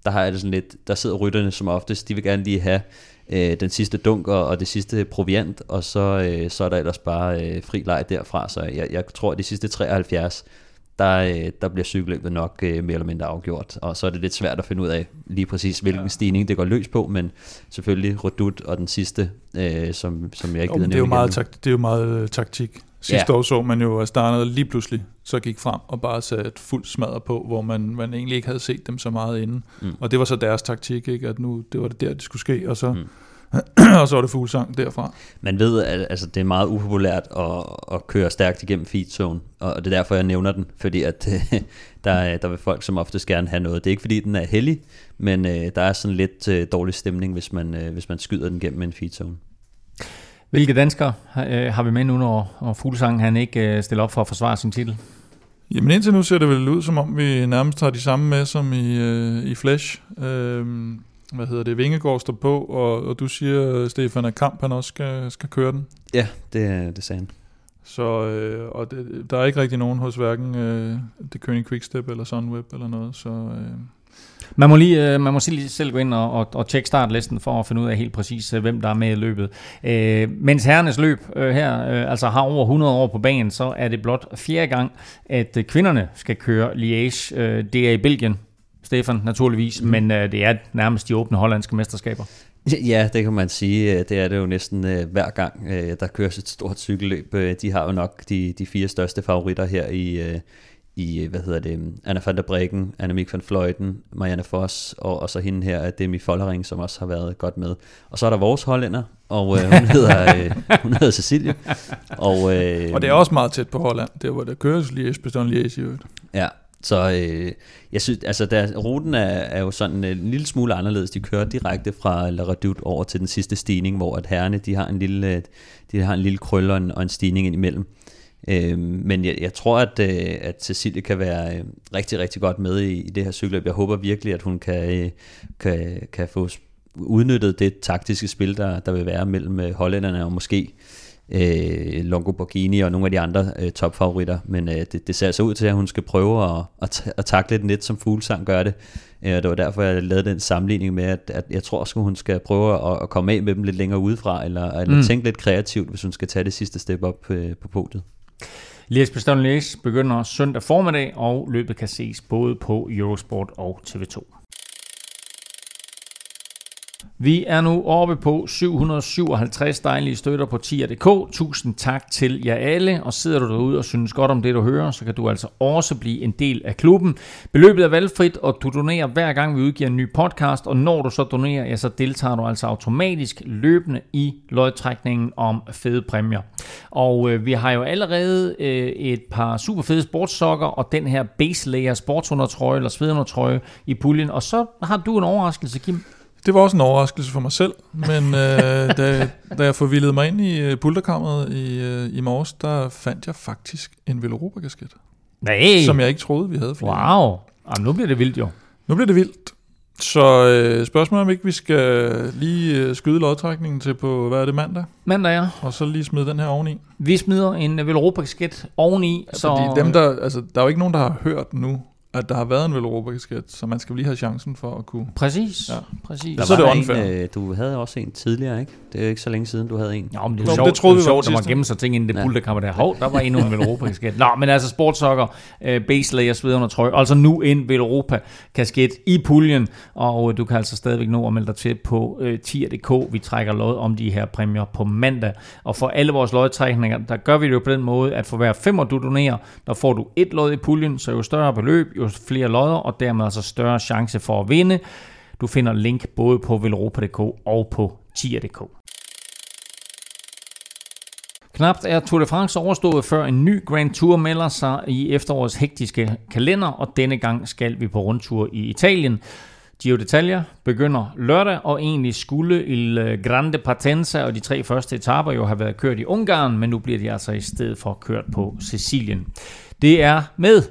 Der har jeg det sådan lidt, der sidder rytterne som oftest, de vil gerne lige have øh, den sidste dunk og, og det sidste proviant, og så, øh, så er der ellers bare øh, fri leg derfra. Så jeg, jeg tror, at de sidste 73, der, øh, der bliver cykelløbet nok øh, mere eller mindre afgjort, og så er det lidt svært at finde ud af lige præcis, hvilken ja. stigning det går løs på, men selvfølgelig Rodut og den sidste, øh, som, som jeg ikke gider
det er jo meget tak, Det er jo meget øh, taktik. Sidste ja. år så man jo, at startede lige pludselig så gik frem og bare satte fuld smadret på, hvor man, man egentlig ikke havde set dem så meget inden. Mm. Og det var så deres taktik, ikke? at nu det var det der, det skulle ske, og så... Mm og så er det fuglsang derfra.
Man ved, at altså, det er meget upopulært at, at køre stærkt igennem feedzone, og det er derfor, jeg nævner den, fordi at, der, der vil folk som oftest gerne have noget. Det er ikke fordi, den er heldig, men øh, der er sådan lidt øh, dårlig stemning, hvis man, øh, hvis man skyder den gennem en feedzone.
Hvilke danskere øh, har vi med nu, når, når Fuglsang han ikke øh, stiller op for at forsvare sin titel?
Jamen indtil nu ser det vel ud, som om vi nærmest har de samme med som i, øh, i Flash. Øh, hvad hedder det, Vingegaard står på, og, og du siger, Stefan, at Kamp han også skal, skal køre den.
Ja, det, det sagde han.
Så øh, og det, der er ikke rigtig nogen hos hverken øh, det König Quickstep eller Sunweb eller noget, så... Øh,
man må lige, øh, man må lige selv gå ind og, og, og tjekke startlisten for at finde ud af helt præcis, øh, hvem der er med i løbet. Øh, mens herrenes løb øh, her øh, altså har over 100 år på banen, så er det blot fjerde gang, at øh, kvinderne skal køre Liège. Øh, det er i Belgien, Stefan, naturligvis, mm. men øh, det er nærmest de åbne hollandske mesterskaber.
Ja, det kan man sige. Det er det jo næsten øh, hver gang, øh, der køres et stort cykelløb. Øh, de har jo nok de, de fire største favoritter her i, øh, i hvad hedder det, Anna van der Breggen, Annemiek van Fleuten, Marianne Foss, og, og så hende her, Demi Follering, som også har været godt med. Og så er der vores hollænder, og øh, hun, hedder, øh, hun hedder Cecilie.
Og, øh, og det er også meget tæt på Holland, det hvor der køres lige Esbjørn Lies i øvrigt.
Ja, så øh, jeg synes, altså der, ruten er, er jo sådan øh, en lille smule anderledes. De kører direkte fra La Redoute over til den sidste stigning, hvor at herrene, de har en lille, øh, de har en lille krølle og en, og en stigning ind imellem. Øh, men jeg, jeg tror, at, øh, at Cecilie kan være øh, rigtig, rigtig godt med i, i det her cykelløb. Jeg håber virkelig, at hun kan, øh, kan, kan få udnyttet det taktiske spil, der, der vil være mellem øh, hollænderne og måske øh, Longo Borghini og nogle af de andre øh, topfavoritter, men øh, det, det ser altså ud til, at hun skal prøve at, at, at takle den lidt, som Fuglsang gør det. Øh, det var derfor, jeg lavede den sammenligning med, at, at jeg tror, at hun skal prøve at, at komme af med dem lidt længere udefra, eller, eller mm. tænke lidt kreativt, hvis hun skal tage det sidste step op øh, på podiet.
Lies Bastogne Lies begynder søndag formiddag, og løbet kan ses både på Eurosport og TV2. Vi er nu oppe på 757 dejlige støtter på tier.dk. Tusind tak til jer alle, og sidder du derude og synes godt om det, du hører, så kan du altså også blive en del af klubben. Beløbet er valgfrit, og du donerer hver gang, vi udgiver en ny podcast, og når du så donerer, ja, så deltager du altså automatisk løbende i lodtrækningen om fede præmier. Og øh, vi har jo allerede øh, et par super fede sportssokker, og den her base layer sportsundertrøje, eller svedundertrøje i puljen, og så har du en overraskelse, Kim.
Det var også en overraskelse for mig selv, men øh, da, da jeg forvildede mig ind i pulterkammeret i, uh, i morges, der fandt jeg faktisk en Veloropa-kasket.
Nej!
Som jeg ikke troede, vi havde.
Flere. Wow! Jamen, nu bliver det vildt jo.
Nu bliver det vildt. Så øh, spørgsmålet om ikke vi skal lige øh, skyde lodtrækningen til på, hvad er det, mandag?
Mandag, ja.
Og så lige smide den her oveni.
Vi smider en Veloropa-kasket oveni.
Ja, så... Fordi dem, der, altså, der er jo ikke nogen, der har hørt nu, at der har været en europa så man skal lige have chancen for at kunne...
Præcis, ja. præcis.
Der så var det en, øh, du havde også en tidligere, ikke? Det er jo ikke så længe siden, du havde en.
Ja, men det er sjovt, det troede det var sjovt, der var gemme sig ting inden det ja. bulterkammer der. Hov, der var endnu en Europa kasket. Nå, men altså sportsokker, øh, base layer, sved under trøje, altså nu en Europa kasket i puljen, og øh, du kan altså stadigvæk nå at melde dig til på øh, tier.dk. Vi trækker lod om de her præmier på mandag, og for alle vores lodtrækninger, der gør vi det jo på den måde, at for hver femmer du donerer, der får du et lod i puljen, så jo større beløb, jo flere lodder, og dermed altså større chance for at vinde. Du finder link både på velropa.dk og på tier.dk. Knapt er Tour de France overstået, før en ny Grand Tour melder sig i efterårets hektiske kalender, og denne gang skal vi på rundtur i Italien. Giro d'Italia begynder lørdag, og egentlig skulle Il Grande Partenza og de tre første etaper jo have været kørt i Ungarn, men nu bliver de altså i stedet for kørt på Sicilien. Det er med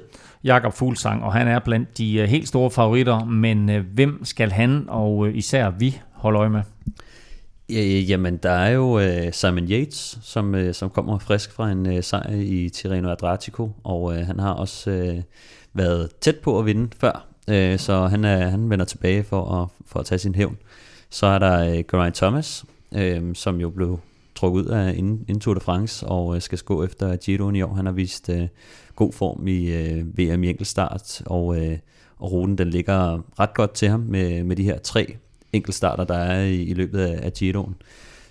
Jakob Fuglsang, og han er blandt de øh, helt store favoritter, men øh, hvem skal han og øh, især vi holde øje med?
Jamen, der er jo Simon Yates, som, som kommer frisk fra en sejr i Tirreno Adriatico, og han har også været tæt på at vinde før, så han, er, han vender tilbage for at, for at tage sin hævn. Så er der Geraint Thomas, som jo blev trukket ud af inden, Tour de France og skal gå efter Giroen i år. Han har vist god form i øh, VM i enkeltstart, og, øh, og ruten den ligger ret godt til ham med, med de her tre enkeltstarter, der er i, i løbet af, af Giroen.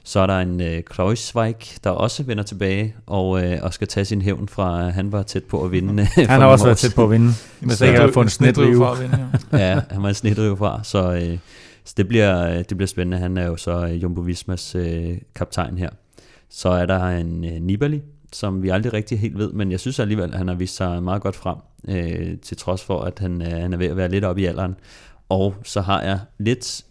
Så er der en øh, Kreuzweig, der også vender tilbage og, øh, og skal tage sin hævn fra, at han var tæt på at vinde.
han har også været tæt på at vinde, hvis ikke har fået en snedrive.
ja, han var en snedrive fra, så, øh, så det, bliver, det bliver spændende. Han er jo så øh, Jumbo Vismas øh, kaptajn her. Så er der en øh, Nibali, som vi aldrig rigtig helt ved, men jeg synes alligevel, at han har vist sig meget godt frem, øh, til trods for, at han, øh, han er ved at være lidt oppe i alderen. Og så har jeg lidt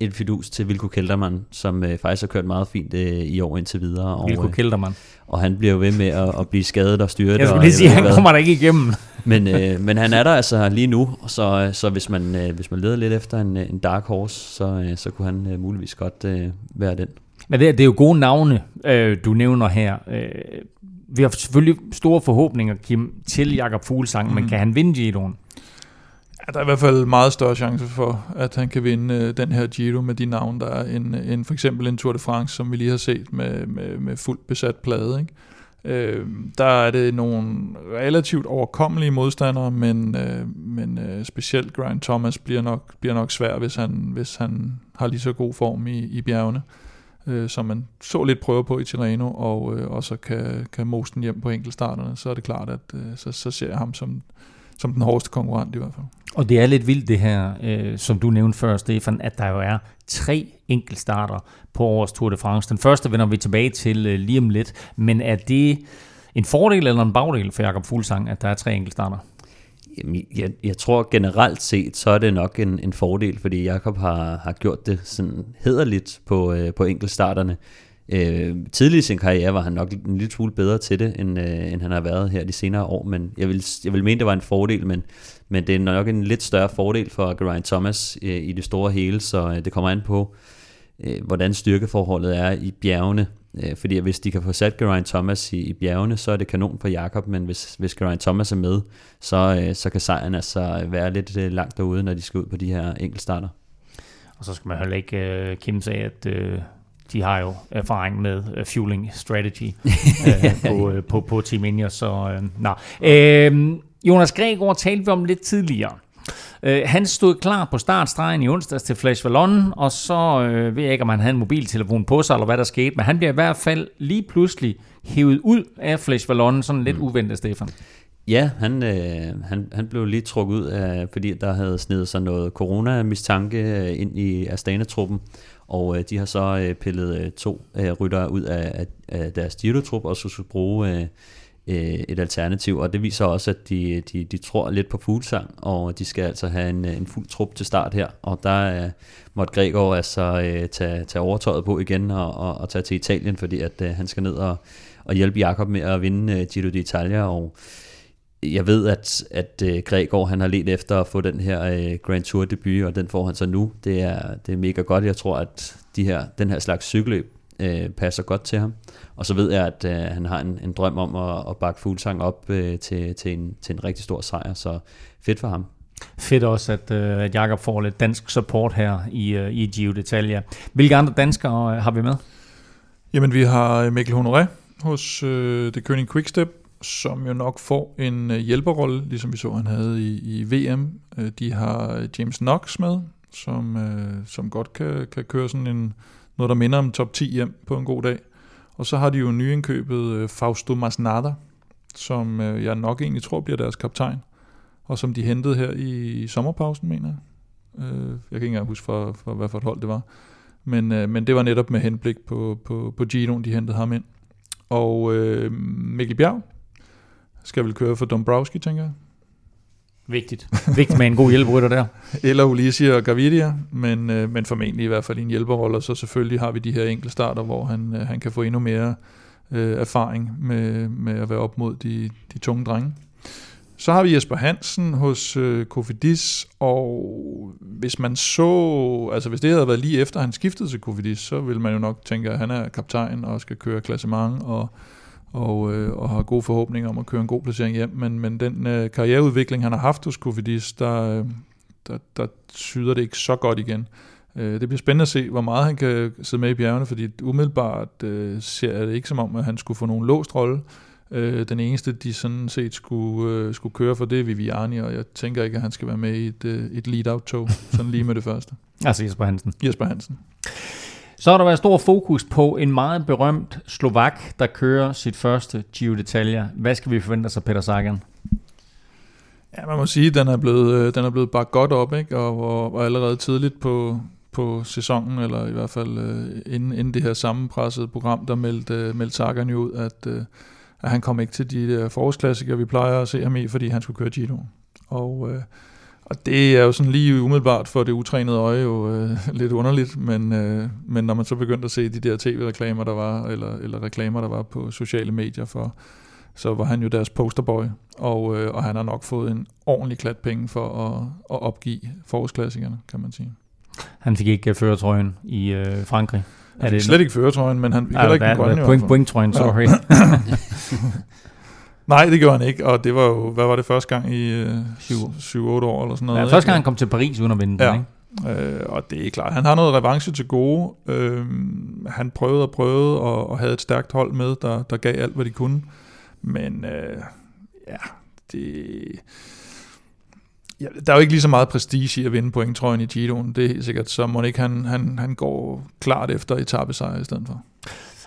et fidus til Vilko Kelderman, som øh, faktisk har kørt meget fint øh, i år indtil videre.
Og, Vilko øh, Kelderman.
og han bliver jo ved med at, at blive skadet og styret.
Jeg skulle lige sige, han kommer der ikke igennem.
men, øh, men han er der altså lige nu, så, så hvis, man, øh, hvis man leder lidt efter en, en dark horse, så, øh, så kunne han øh, muligvis godt øh, være den.
Men det, det er jo gode navne, øh, du nævner her. Øh, vi har selvfølgelig store forhåbninger, Kim, til Jakob Fuglsang, mm. men mhm. kan han vinde Giroen?
Ja, der er i hvert fald meget større chance for, at han kan vinde øh, den her Giro med de navne, der er en, en, for eksempel en Tour de France, som vi lige har set med, med, med fuldt besat plade. Ikke? Øh, der er det nogle relativt overkommelige modstandere, men, øh, men øh, specielt Grant Thomas bliver nok, bliver nok svær, hvis han, hvis han har lige så god form i, i bjergene øh, Øh, som man så lidt prøver på i Tirreno, og, øh, og så kan, kan mose den hjem på enkeltstarterne, så er det klart, at øh, så, så ser jeg ham som, som den hårdeste konkurrent i hvert fald.
Og det er lidt vildt det her, øh, som du nævnte før, Stefan, at der jo er tre enkeltstarter på årets Tour de France. Den første vender vi tilbage til øh, lige om lidt, men er det en fordel eller en bagdel for Jakob Fuglsang, at der er tre enkeltstarter?
Jeg, jeg tror generelt set, så er det nok en, en fordel, fordi Jakob har, har gjort det sådan hederligt på, øh, på enkeltstarterne. Øh, tidlig i sin karriere var han nok en lille smule bedre til det, end, øh, end han har været her de senere år, men jeg vil, jeg vil mene, det var en fordel, men, men det er nok en lidt større fordel for Geraint Thomas øh, i det store hele, så øh, det kommer an på, øh, hvordan styrkeforholdet er i bjergene. Øh, fordi hvis de kan få sat Geraint Thomas i, i bjergene, så er det kanon for Jakob, men hvis, hvis Geraint Thomas er med, så, øh, så kan sejren altså være lidt øh, langt derude, når de skal ud på de her enkeltstarter.
Og så skal man heller ikke, uh, Kim sagde, at uh, de har jo erfaring med uh, fueling strategy uh, på, uh, på, på Team Ineos, så uh, nej. Uh, Jonas Gregor talte vi om lidt tidligere. Øh, han stod klar på startstregen i onsdags til Flash Vallon, og så øh, ved jeg ikke, om han havde en mobiltelefon på sig, eller hvad der skete, men han bliver i hvert fald lige pludselig hævet ud af Flash Vallon, sådan lidt mm. uventet, Stefan.
Ja, han, øh, han, han blev lige trukket ud af, fordi der havde snedet sig noget corona-mistanke øh, ind i Astana-truppen, og øh, de har så øh, pillet øh, to øh, ryttere ud af, af, af deres Giro-trup, og så skulle bruge øh, øh, et alternativ, og det viser også, at de, de, de tror lidt på fuglsang, og de skal altså have en, en fuld trup til start her, og der øh, måtte Gregor altså øh, tage, tage overtøjet på igen og, og, og tage til Italien, fordi at øh, han skal ned og, og hjælpe Jakob med at vinde øh, Giro d'Italia, og jeg ved, at, at øh, Gregor han har let efter at få den her øh, Grand Tour debut, og den får han så nu. Det er, det er mega godt. Jeg tror, at de her, den her slags cykelløb uh, passer godt til ham. Og så ved jeg, at uh, han har en, en drøm om at, at bakke Fuglsang op uh, til, til, en, til en rigtig stor sejr, så fedt for ham.
Fedt også, at, uh, at Jakob får lidt dansk support her i, uh, i Gio Detalje. Hvilke andre danskere uh, har vi med?
Jamen, vi har Mikkel Honoré hos uh, The König Quickstep, som jo nok får en uh, hjælperrolle, ligesom vi så, han havde i, i VM. Uh, de har James Knox med, som, uh, som godt kan, kan køre sådan en, noget, der minder om top 10 hjem på en god dag. Og så har de jo nyindkøbet øh, Fausto Masnada, som øh, jeg nok egentlig tror bliver deres kaptajn, og som de hentede her i sommerpausen, mener jeg. Øh, jeg kan ikke engang huske, for, for hvad for et hold det var. Men, øh, men det var netop med henblik på, på, på Gino'en, de hentede ham ind. Og øh, Mikkel Bjerg skal vel køre for Dombrowski, tænker jeg.
Vigtigt. Vigtigt med en god hjælperytter der.
Eller Ulisi og Gavidia, men, øh, men formentlig i hvert fald i en hjælperrolle, så selvfølgelig har vi de her enkelte starter, hvor han, øh, han kan få endnu mere øh, erfaring med, med at være op mod de, de tunge drenge. Så har vi Jesper Hansen hos øh, Kofidis, og hvis man så, altså hvis det havde været lige efter han skiftede til Kofidis, så ville man jo nok tænke, at han er kaptajn og skal køre klassement og, og, øh, og har gode forhåbninger om at køre en god placering hjem. Men, men den øh, karriereudvikling, han har haft hos Kofidis, der, øh, der, der tyder det ikke så godt igen. Øh, det bliver spændende at se, hvor meget han kan sidde med i bjergene, fordi umiddelbart øh, ser det ikke som om, at han skulle få nogen låst rolle. Øh, den eneste, de sådan set skulle, øh, skulle køre for, det er Viviani, og jeg tænker ikke, at han skal være med i et, øh, et lead-out-tog, sådan lige med det første.
altså Jesper Hansen.
Jesper Hansen.
Så har der været stor fokus på en meget berømt Slovak, der kører sit første Giro d'Italia. Hvad skal vi forvente sig, Peter Sagan?
Ja, man må sige, at den er blevet, øh, den er blevet bare godt op, ikke? Og, og, og allerede tidligt på, på sæsonen, eller i hvert fald øh, inden, inden det her sammenpressede program, der meldte, øh, meldte Sagan jo ud, at, øh, at han kom ikke til de der forårsklassikere, vi plejer at se ham i, fordi han skulle køre Giro. Og, øh, og det er jo sådan lige umiddelbart for det utrænede øje jo øh, lidt underligt, men, øh, men når man så begyndte at se de der tv-reklamer, der var, eller, eller reklamer, der var på sociale medier for, så var han jo deres posterboy, og, øh, og han har nok fået en ordentlig klat penge for at, at opgive forårsklassikerne, kan man sige.
Han fik ikke uh, føretrøjen i øh, Frankrig.
Han fik slet ikke føretrøjen, men han fik heller ikke den grønne.
Point, pointtrøjen, sorry.
Nej, det gjorde han ikke, og det var jo, hvad var det første gang i øh, 7-8 år eller sådan noget?
Ja, første gang han kom til Paris uden at vinde
ja.
den,
ikke? Øh, og det er klart, han har noget revanche til gode. Øh, han prøvede og prøvede, og, og havde et stærkt hold med, der, der gav alt, hvad de kunne. Men øh, ja, det... Ja, der er jo ikke lige så meget prestige i at vinde pointtrøjen i Giroen. Det er helt sikkert, så må ikke han, han, han går klart efter etappesejr i stedet for.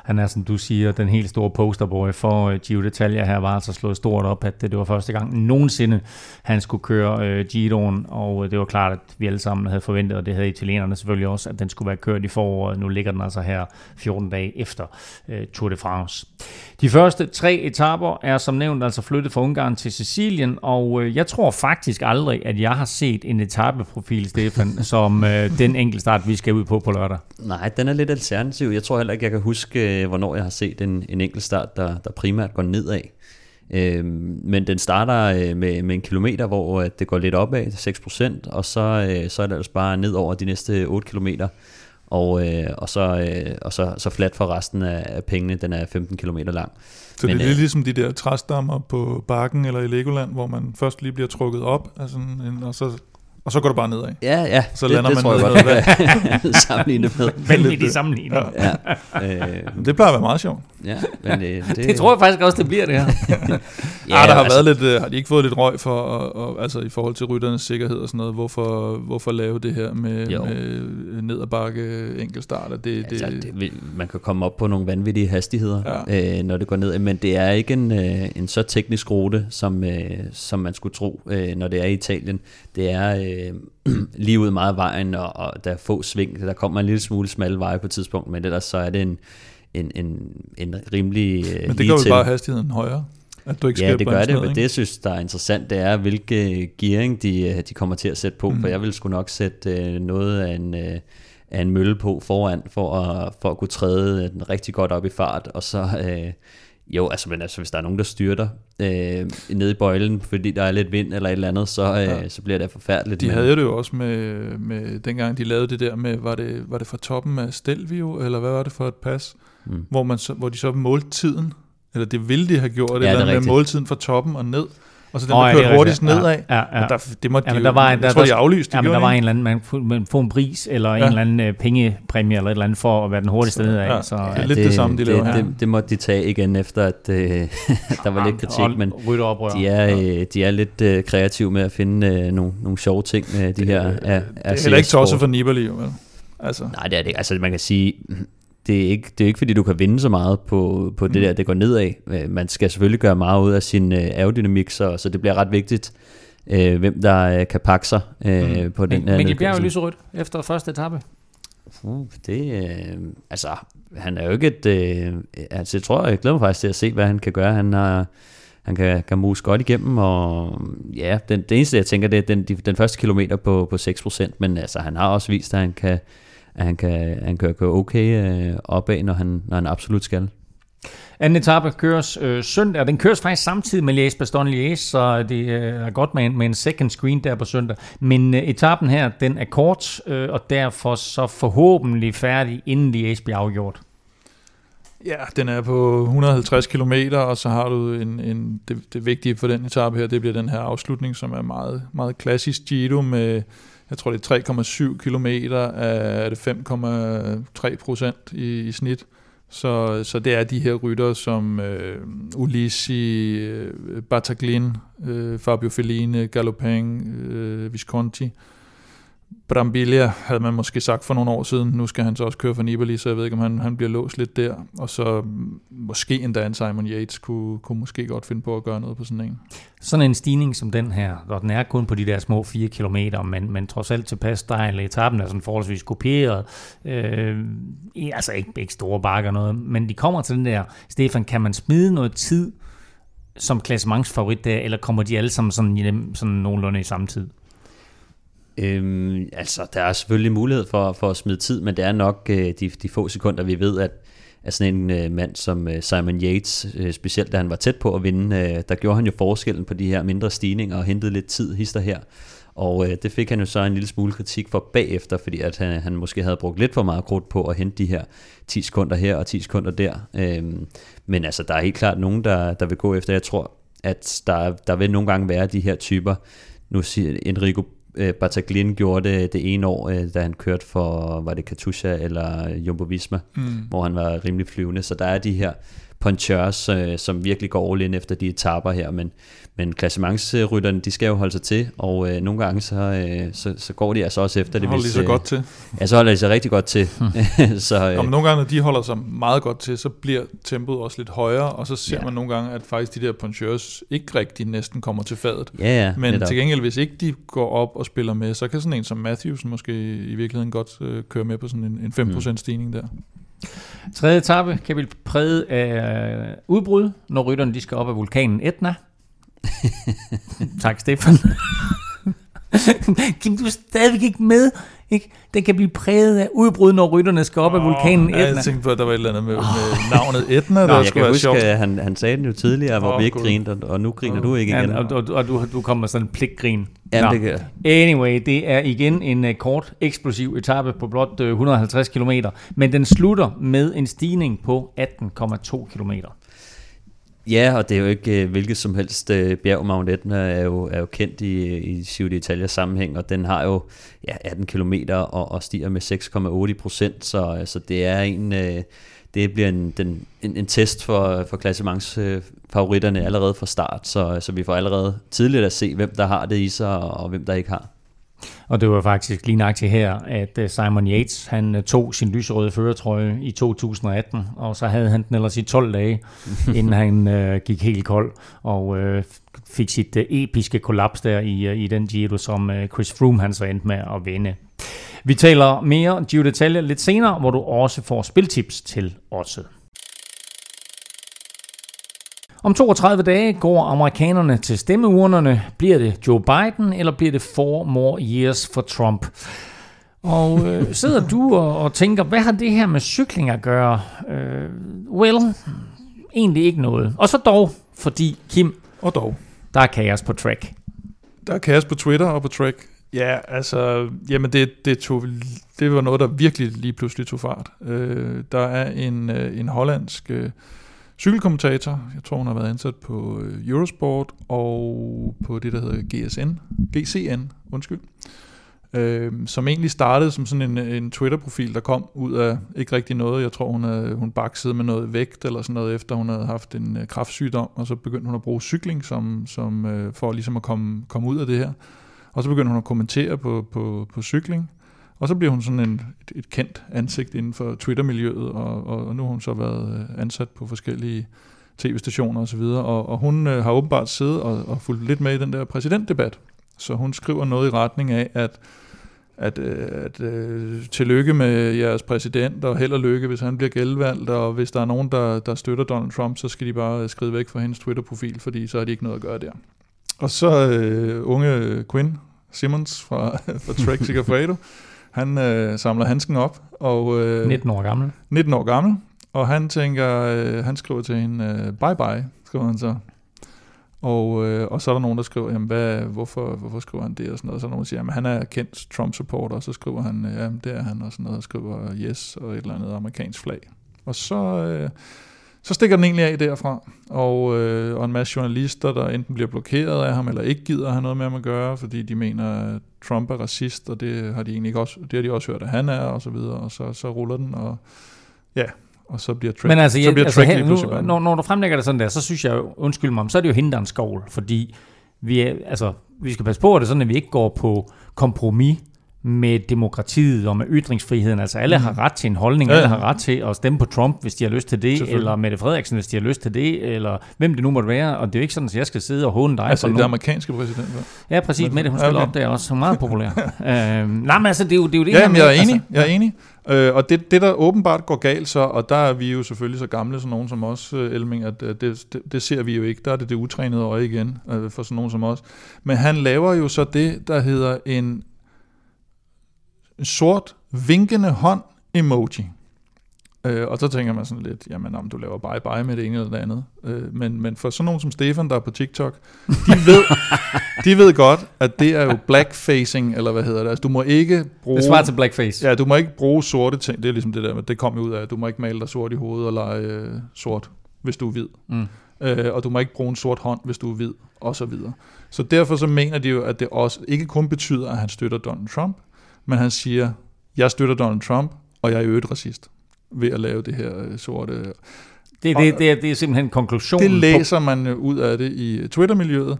Han er, som du siger, den helt store posterboy for uh, Giro d'Italia her, var altså slået stort op, at det, det var første gang nogensinde, han skulle køre uh, Giroen, og uh, det var klart, at vi alle sammen havde forventet, og det havde italienerne selvfølgelig også, at den skulle være kørt i foråret. Nu ligger den altså her 14 dage efter uh, Tour de France. De første tre etapper er som nævnt altså flyttet fra Ungarn til Sicilien, og uh, jeg tror faktisk aldrig, at jeg har set en etappeprofil, Stefan, som uh, den enkeltstart, vi skal ud på på lørdag.
Nej, den er lidt alternativ. Jeg tror heller ikke, jeg kan huske, hvornår jeg har set en, en enkelt start, der, der primært går nedad. Øh, men den starter med, med en kilometer, hvor det går lidt opad til 6%, og så, så er det altså bare ned over de næste 8 kilometer, og, øh, og, så, øh, og så, så flat for resten af pengene, den er 15 km lang.
Så Men, det er lidt ligesom de der træstammer på bakken eller i Legoland, hvor man først lige bliver trukket op, altså en, og så og så går du bare nedad.
Ja, ja.
Så det, lander
det,
man
tror jeg
ned
godt, sammenlignet med.
Vanvittig sammenligning.
Ja.
Ja,
øh, det plejer at være meget sjovt.
Ja, men øh, det,
det tror jeg faktisk også, det bliver det her.
ja, ah, der har altså, været lidt, øh, har de ikke fået lidt røg for, og, og, altså i forhold til rytternes sikkerhed og sådan noget, hvorfor, hvorfor lave det her med, med ned ad bakke enkeltstarter? Det,
altså, det, det, man kan komme op på nogle vanvittige hastigheder, ja. øh, når det går ned, men det er ikke en, øh, en så teknisk rute, som, øh, som man skulle tro, øh, når det er i Italien. Det er øh, lige ud meget af vejen, og, og der er få sving. Der kommer en lille smule smalle veje på et tidspunkt, men ellers så er det en, en, en, en rimelig
uh, Men det gør jo bare hastigheden højere? At du ikke
ja, det gør det, men det jeg synes, der er interessant, det er, hvilke gearing de, øh, de kommer til at sætte på, mm. for jeg vil sgu nok sætte uh, noget af en, uh, af en mølle på foran, for at, for at kunne træde den rigtig godt op i fart, og så... Uh, jo, altså, men altså, hvis der er nogen, der styrter øh, ned i bøjlen, fordi der er lidt vind eller et eller andet, så, øh, ja. så bliver det forfærdeligt.
De men... havde det jo også med, med, dengang de lavede det der med, var det, var det fra toppen af Stelvio, eller hvad var det for et pas, mm. hvor, man så, hvor de så målte tiden, eller det ville de have gjort, ja, eller med måltiden fra toppen og ned, og så den, oh, der kørte hurtigst nedad. Ja, ja, ja. Der, det måtte ja, de der var, jo, der, jeg tror, de aflyste.
Ja, men der var en eller anden, man får en pris, eller ja. en eller anden uh, pengepræmie, eller et eller andet, for at være den hurtigste nedad.
Ja,
så,
ja, lidt det, det samme, de laver
det. Det, det måtte de tage igen efter, at uh, der var lidt kritik, men de er, ja. de er lidt uh, kreative med at finde uh, nogle, nogle sjove ting med de her.
Det er heller ikke tosset for Nibali, jo?
Altså. Nej, det er det Altså, man kan sige, det er, ikke, det er ikke fordi, du kan vinde så meget på, på det mm. der, det går nedad. Øh, man skal selvfølgelig gøre meget ud af sin øh, aerodynamik, så, så det bliver ret vigtigt, øh, hvem der øh, kan pakke sig øh, mm. på den
Men, Mikkel Bjerg er lyserødt efter første etape.
Uh, det, øh, altså, han er jo ikke et, øh, altså jeg tror, jeg glæder mig faktisk til at se, hvad han kan gøre. Han har, han kan, kan muse godt igennem, og ja, den, det eneste, jeg tænker, det er den, den første kilometer på, på 6%, men altså, han har også vist, at han kan, at han kan, han kan køre okay øh, opad, når han, når han absolut skal.
Anden etape køres øh, søndag, og den køres faktisk samtidig med Liège Bastogne Liège, så det øh, er godt med en, med en second screen der på søndag. Men øh, etappen her, den er kort, øh, og derfor så forhåbentlig færdig, inden Liège bliver afgjort.
Ja, den er på 150 km, og så har du en, en det, det vigtige for den etape her, det bliver den her afslutning, som er meget, meget klassisk Giro med, jeg tror det er 3,7 km af det 5,3 procent i, i snit. Så, så det er de her rytter som øh, Ulissi, øh, Bataglin, øh, Fabio Fellini, Galopin, øh, Visconti, Brambilla havde man måske sagt for nogle år siden. Nu skal han så også køre for Nibali, så jeg ved ikke, om han, han bliver låst lidt der. Og så måske endda en Simon Yates kunne, kunne måske godt finde på at gøre noget på sådan en.
Sådan en stigning som den her, hvor den er kun på de der små 4 km, men, men trods alt tilpas stejl. Etappen er sådan forholdsvis kopieret. Øh, altså ikke, ikke store bakker noget, men de kommer til den der, Stefan, kan man smide noget tid som klassementsfavorit der, eller kommer de alle sammen sådan, sådan nogenlunde i samme tid?
Øhm, altså, der er selvfølgelig mulighed for, for at smide tid, men det er nok øh, de, de få sekunder, vi ved, at, at sådan en øh, mand som øh, Simon Yates, øh, specielt da han var tæt på at vinde, øh, der gjorde han jo forskellen på de her mindre stigninger og hentede lidt tid hister her. Og øh, det fik han jo så en lille smule kritik for bagefter, fordi at han, han måske havde brugt lidt for meget krudt på at hente de her 10 sekunder her og 10 sekunder der. Øhm, men altså, der er helt klart nogen, der, der vil gå efter. Jeg tror, at der, der vil nogle gange være de her typer. Nu siger Enrico øh, Bataglin gjorde det det ene år, øh, da han kørte for, var det Katusha eller Jumbo Visma, mm. hvor han var rimelig flyvende. Så der er de her punchers, øh, som virkelig går all in efter de etaper her, men, men klassementsrytterne, de skal jo holde sig til, og øh, nogle gange så, øh, så, så går de altså også efter det.
Holder de sig øh, godt til.
Ja, så holder de sig rigtig godt til.
Så, øh, Nå, men nogle gange, når de holder sig meget godt til, så bliver tempoet også lidt højere, og så ser ja. man nogle gange, at faktisk de der punchers ikke rigtig næsten kommer til fadet.
Ja, ja,
men netop. til gengæld, hvis ikke de går op og spiller med, så kan sådan en som Matthews måske i virkeligheden godt øh, køre med på sådan en, en 5% mm. stigning der.
Tredje etape kan vi præget af udbrud, når rytterne de skal op af vulkanen Etna. tak, Stefan. Kim, du er stadigvæk ikke med. Ikke? Den kan blive præget af udbrud, når rytterne skal op oh, af vulkanen Etna.
Jeg tænkte på, at der var et eller andet med, oh. med navnet Etna, der Nå,
skulle være huske, sjovt. Han, han sagde det jo tidligere, hvor oh, vi ikke grinede, og nu griner oh. du ikke igen.
Ja, og, og, og du, du kommer sådan en pligtgrin. Ja, det kan. Anyway, det er igen en uh, kort, eksplosiv etape på blot uh, 150 km, men den slutter med en stigning på 18,2 km.
Ja, og det er jo ikke øh, hvilket som helst øh, bjerg. Mount Etna er jo, er jo kendt i, i Giro d'Italia sammenhæng, og den har jo ja, 18 km og, og stiger med 6,8 procent, så, øh, så det er en... Øh, det bliver en, den, en, en test for, for klassementsfavoritterne allerede fra start, så, så vi får allerede tidligt at se, hvem der har det i sig, og hvem der ikke har.
Og det var faktisk lige nøjagtigt her, at øh, Simon Yates han øh, tog sin lyserøde føretrøje i 2018, og så havde han den ellers i 12 dage, inden han øh, gik helt kold, og øh, fik sit øh, episke kollaps der i, øh, i den Giro, som øh, Chris Froome han så endte med at vinde. Vi taler mere Giro detaljer lidt senere, hvor du også får spiltips til også. Om 32 dage går amerikanerne til stemmeurnerne. Bliver det Joe Biden, eller bliver det four more years for Trump? Og øh, sidder du og, og tænker, hvad har det her med cykling at gøre? Øh, well, egentlig ikke noget. Og så dog, fordi Kim...
Og dog.
Der er kaos på track.
Der er kaos på Twitter og på track. Ja, altså, jamen det, det, tog, det var noget, der virkelig lige pludselig tog fart. Øh, der er en, øh, en hollandsk øh, cykelkommentator, jeg tror hun har været ansat på øh, Eurosport og på det, der hedder GSN, GCN, undskyld, øh, som egentlig startede som sådan en, en Twitter-profil, der kom ud af ikke rigtig noget. Jeg tror, hun, havde, hun baksede med noget vægt eller sådan noget, efter hun havde haft en øh, kraftsygdom, og så begyndte hun at bruge cykling som, som, øh, for ligesom at komme, komme ud af det her. Og så begyndte hun at kommentere på, på, på cykling. Og så bliver hun sådan en, et, et kendt ansigt inden for Twitter-miljøet, og, og, og nu har hun så været øh, ansat på forskellige tv-stationer osv., og, og, og hun øh, har åbenbart siddet og, og fulgt lidt med i den der præsidentdebat. Så hun skriver noget i retning af, at at, øh, at øh, tillykke med jeres præsident, og held og lykke, hvis han bliver genvalgt, og hvis der er nogen, der, der støtter Donald Trump, så skal de bare øh, skride væk fra hendes Twitter-profil, fordi så har de ikke noget at gøre der. Og så øh, unge Quinn Simmons fra, fra Trek Sigafredo, han øh, samler handsken op. Og,
øh, 19 år gammel.
19 år gammel. Og han tænker, øh, han skriver til hende, øh, bye bye, skriver han så. Og, øh, og så er der nogen, der skriver, jamen, hvad, hvorfor, hvorfor skriver han det og sådan noget. Og så er der nogen, der siger, jamen, han er kendt Trump-supporter, og så skriver han, ja, det er han og sådan noget, og skriver yes og et eller andet amerikansk flag. Og så, øh, så stikker den egentlig af derfra, og, øh, og en masse journalister, der enten bliver blokeret af ham, eller ikke gider have noget med ham at gøre, fordi de mener, at Trump er racist, og det har de egentlig også, det har de også hørt, at han er, og så videre, og så, så ruller den, og ja, og så bliver Trek,
Men altså,
så bliver
altså
lige pludselig
nu, når, når du fremlægger det sådan der, så synes jeg jo, undskyld mig, så er det jo hende, der er en skovl, fordi vi, er, altså, vi skal passe på, at det er sådan, at vi ikke går på kompromis med demokratiet og med ytringsfriheden. Altså alle mm. har ret til en holdning,
Ja,
ja,
ja.
alle har ret til at stemme på Trump, hvis de har lyst til det, eller Mette Frederiksen, hvis de har lyst til det, eller hvem det nu måtte være. Og det er jo ikke sådan, at jeg skal sidde og håne dig
Altså,
for
det
nogen.
amerikanske præsident. hva'?
Ja, præcis. Mette, hun
Ja,
spiller
okay.
op der også. Hun er meget populær. øhm, nej, men altså, det er jo det, er jo det
Ja, jamen, jeg er enig.
Altså,
Jeg er enig. Øh, og det, det, der åbenbart går galt så, og der er vi jo selvfølgelig så gamle som nogen som os, øh, Elming, at øh, det, det, det ser vi jo ikke. Der er det det utrænede øje igen, øh, for sådan nogen som os. Men han laver jo så det, der hedder en sort vinkende hånd emoji. Øh, og så tænker man sådan lidt, jamen om du laver bye bye med det ene eller det andet. Øh, men, men for sådan nogen som Stefan, der er på TikTok, de ved, de ved godt, at det er jo blackfacing, eller hvad hedder det. Altså du må ikke bruge...
det svarer til blackface.
Ja, du må ikke bruge sorte ting. Det er ligesom det der, det kom jo ud af, at du må ikke male dig sort i hovedet og lege øh, sort, hvis du er hvid.
Mm.
Øh, og du må ikke bruge en sort hånd, hvis du er hvid, og så videre. Så derfor så mener de jo, at det også ikke kun betyder, at han støtter Donald Trump, men han siger, jeg støtter Donald Trump, og jeg er jo et racist ved at lave det her øh, sorte.
Det, det, det, er, det er simpelthen konklusionen.
Det
på-
læser man øh, ud af det i Twitter-miljøet.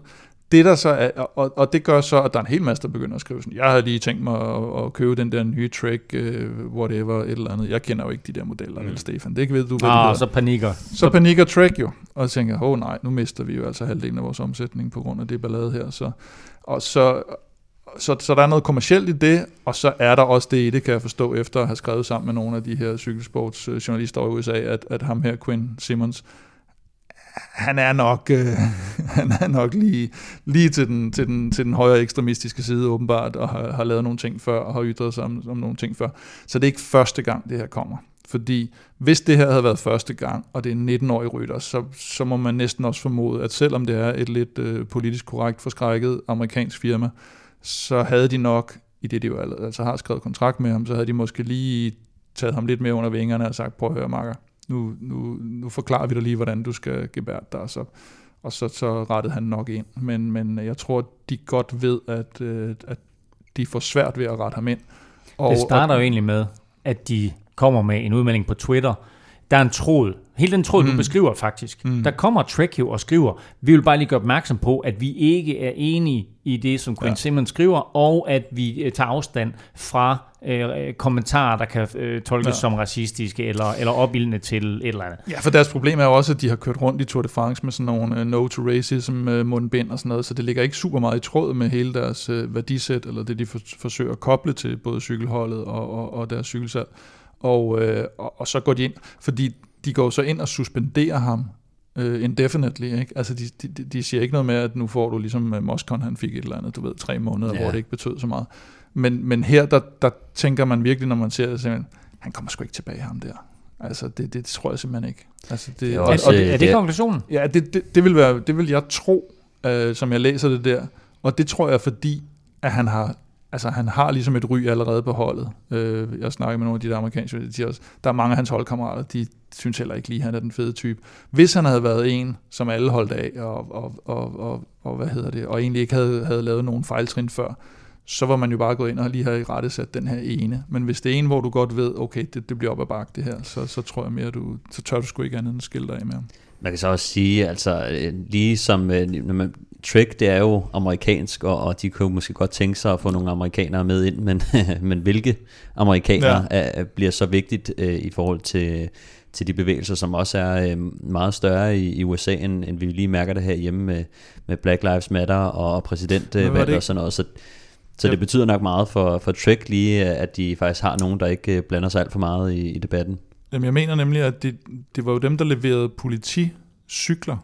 Det der så er, og, og det gør så, at der er en hel masse, der begynder at skrive sådan, jeg har lige tænkt mig at, at købe den der nye Trek, uh, whatever, et eller andet. Jeg kender jo ikke de der modeller, mm. vel, Stefan. Det ikke ved du, hvad
Ah,
det
så
så,
panikker.
så panikker Trek jo, og tænker, åh oh, nej, nu mister vi jo altså halvdelen af vores omsætning på grund af det ballade her. Så, og så, så, så der er noget kommercielt i det, og så er der også det i det, kan jeg forstå, efter at have skrevet sammen med nogle af de her cykelsportsjournalister i USA, at, at ham her, Quinn Simmons, han er nok, øh, han er nok lige, lige til, den, til, den, til den højere ekstremistiske side åbenbart, og har, har lavet nogle ting før, og har ytret sig om, om nogle ting før. Så det er ikke første gang, det her kommer. Fordi hvis det her havde været første gang, og det er en 19-årig rytter, så, så må man næsten også formode, at selvom det er et lidt øh, politisk korrekt forskrækket amerikansk firma, så havde de nok, i det de jo al- altså har skrevet kontrakt med ham, så havde de måske lige taget ham lidt mere under vingerne og sagt, prøv at høre, Marker, nu, nu, nu forklarer vi dig lige, hvordan du skal gebære dig, og så, og så, så rettede han nok ind. Men, men jeg tror, de godt ved, at, øh, at de får svært ved at rette ham ind.
Det starter jo egentlig med, at de kommer med en udmelding på Twitter. Der er en tråd. Hele den tråd, mm. du beskriver faktisk. Mm. Der kommer Trek jo og skriver, vi vil bare lige gøre opmærksom på, at vi ikke er enige i det, som Quinn ja. Simmons skriver, og at vi øh, tager afstand fra øh, kommentarer, der kan øh, tolkes ja. Som racistiske eller, eller opildende til et eller andet.
Ja, for deres problem er jo også, at de har kørt rundt i Tour de France med sådan nogle uh, no to racism uh, mundbind og sådan noget, så det ligger ikke super meget i tråd med hele deres uh, værdisæt, eller det de for, forsøger at koble til både cykelholdet og, og, og deres cykelsalg. Og, uh, og, og så går de ind, fordi de går så ind og suspenderer ham uh, indefinitely, ikke? Altså de, de, de- siger ikke noget med, at nu får du ligesom uh, Moscon, han fik et eller andet, du ved, tre måneder,
ja.
hvor det ikke betød så meget. Men, men her, der, der tænker man virkelig, når man ser det, simpelthen, han kommer sgu ikke tilbage, ham der. Altså, det, det tror jeg simpelthen ikke. Altså, det,
Det er
og,
også,
og,
er,
øh,
det, er det
det-
konklusionen?
ja, det, det, det, vil være, det vil jeg tro, øh, som jeg læser det der. Og det tror jeg, fordi at han har, altså, han har ligesom et ry allerede på holdet. Øh, jeg snakker med nogle af de der amerikanske, de siger også, der er mange af hans holdkammerater, de synes heller ikke lige, at han er den fede type. Hvis han havde været en, som alle holdt af, og, og, og, og, og hvad hedder det, og egentlig ikke havde, havde lavet nogen fejltrin før, så var man jo bare gået ind og lige have i rette sat den her ene. Men hvis det er en, hvor du godt ved, okay, det, det bliver op ad bakke det her, så, så tror jeg mere, du, så tør du sgu ikke andet end at skille dig af med ham.
Man kan så også sige, altså øh, lige som øh, når man, Trek, det er jo amerikansk, og, og de kunne måske godt tænke sig at få nogle amerikanere med ind, men, men hvilke amerikanere ja. er, er, bliver så vigtigt øh, i forhold til, til de bevægelser, som også er øh, meget større i, i USA, end, end vi lige mærker det her hjemme med, med Black Lives Matter og præsidentvalg og sådan noget. Så, så
Ja.
det betyder nok meget for, for Trek lige, at de faktisk har nogen, der ikke øh, blander sig alt for meget i, i debatten.
Jamen, jeg mener nemlig, at det, det var jo dem, der leverede politicykler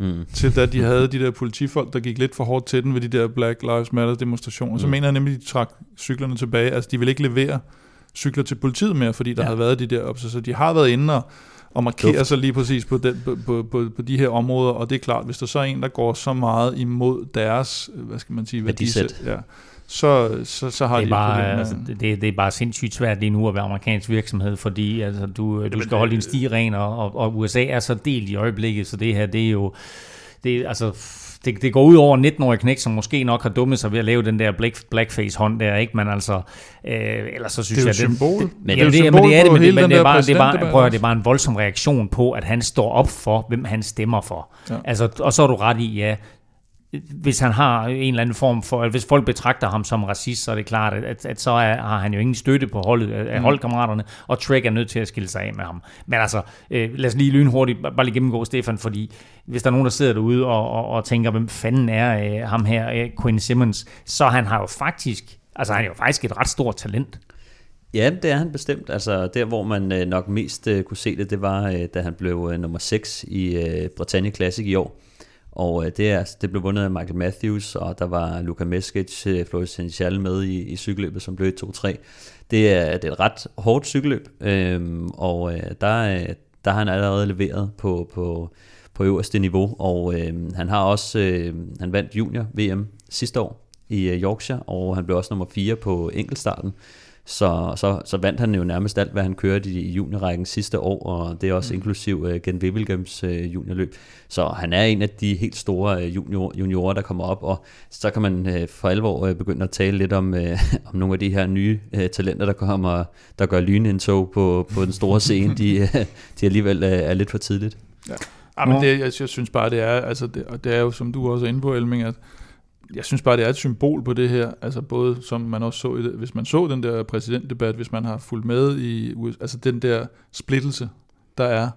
Mm.
til, da de havde de der politifolk, der gik lidt for hårdt til den ved de der Black Lives Matter demonstrationer. Så
Mm.
mener jeg nemlig, at de trak cyklerne tilbage. Altså, de vil ikke levere cykler til politiet mere, fordi der
Ja.
havde været de der op. Så, så de har været inde og, og markere sig lige præcis på, den, på, på, på, på de her områder, og det er klart, hvis der så er en, der går så meget imod deres, hvad skal man sige,
værdisæt,
ja, så, så, så har
det er
de
bare, altså, det, det er bare sindssygt svært lige nu at være amerikansk virksomhed, fordi altså, du, du skal holde din sti ren, og, og USA er så delt i øjeblikket, så det her, det er jo, det, altså, det, det går ud over 19-årige knæk, som måske nok har dummet sig ved at lave den der black, blackface-hånd der, ikke? Men altså, øh, ellers så synes
det er
jeg...
jo symbol.
Det,
men,
det, det, men det er det, men, det, men det, er bare, det, er bare, prøv at, det er bare en voldsom reaktion på, at han står op for, hvem han stemmer for. Ja. Altså, og så er du ret i, ja, hvis han har en eller anden form for, hvis folk betragter ham som racist, så er det klart, at, at, at så er, har han jo ingen støtte på holdet af mm. holdkammeraterne, og Trek er nødt til at skille sig af med ham. Men altså, øh, lad os lige lynhurtigt bare lige gennemgå Stefan, fordi hvis der er nogen, der sidder derude og, og, og tænker, hvem fanden er øh, ham her, øh, Quinn Simmons, så han har jo faktisk, altså han er jo faktisk et ret stort talent.
Ja, det er han bestemt. Altså der, hvor man øh, nok mest øh, kunne se det, det var, øh, da han blev øh, nummer 6 i øh, Britannia Classic i år og øh, det, er, det blev vundet af Michael Matthews, og der var Luka Meskic, øh, Floris Sanchal med i, i cykelløbet, som blev 2-3. Det er, det er et ret hårdt cykelløb, øh, og øh, der, øh, der har han allerede leveret på, på, på øverste niveau, og øh, han har også, øh, han vandt junior VM sidste år i øh, Yorkshire, og han blev også nummer 4 på enkeltstarten. Så, så, så vandt han jo nærmest alt, hvad han kørte i juniorrækken sidste år, og det er også mm. inklusiv uh, Gen Wibbelgams uh, juniorløb. Så han er en af de helt store uh, junior, juniorer, der kommer op, og så kan man uh, for alvor uh, begynde at tale lidt om, uh, om nogle af de her nye uh, talenter, der kommer, der gør lynindtog på, på den store scene. de, uh, de alligevel uh, er lidt for tidligt.
Ja. Ja, men det, jeg, jeg synes bare, det er, altså det, og det er jo, som du også er inde på, Elming, at jeg synes bare, det er et symbol på det her, altså både som man også så, i det, hvis man så den der præsidentdebat, hvis man har fulgt med i, altså den der splittelse, der er,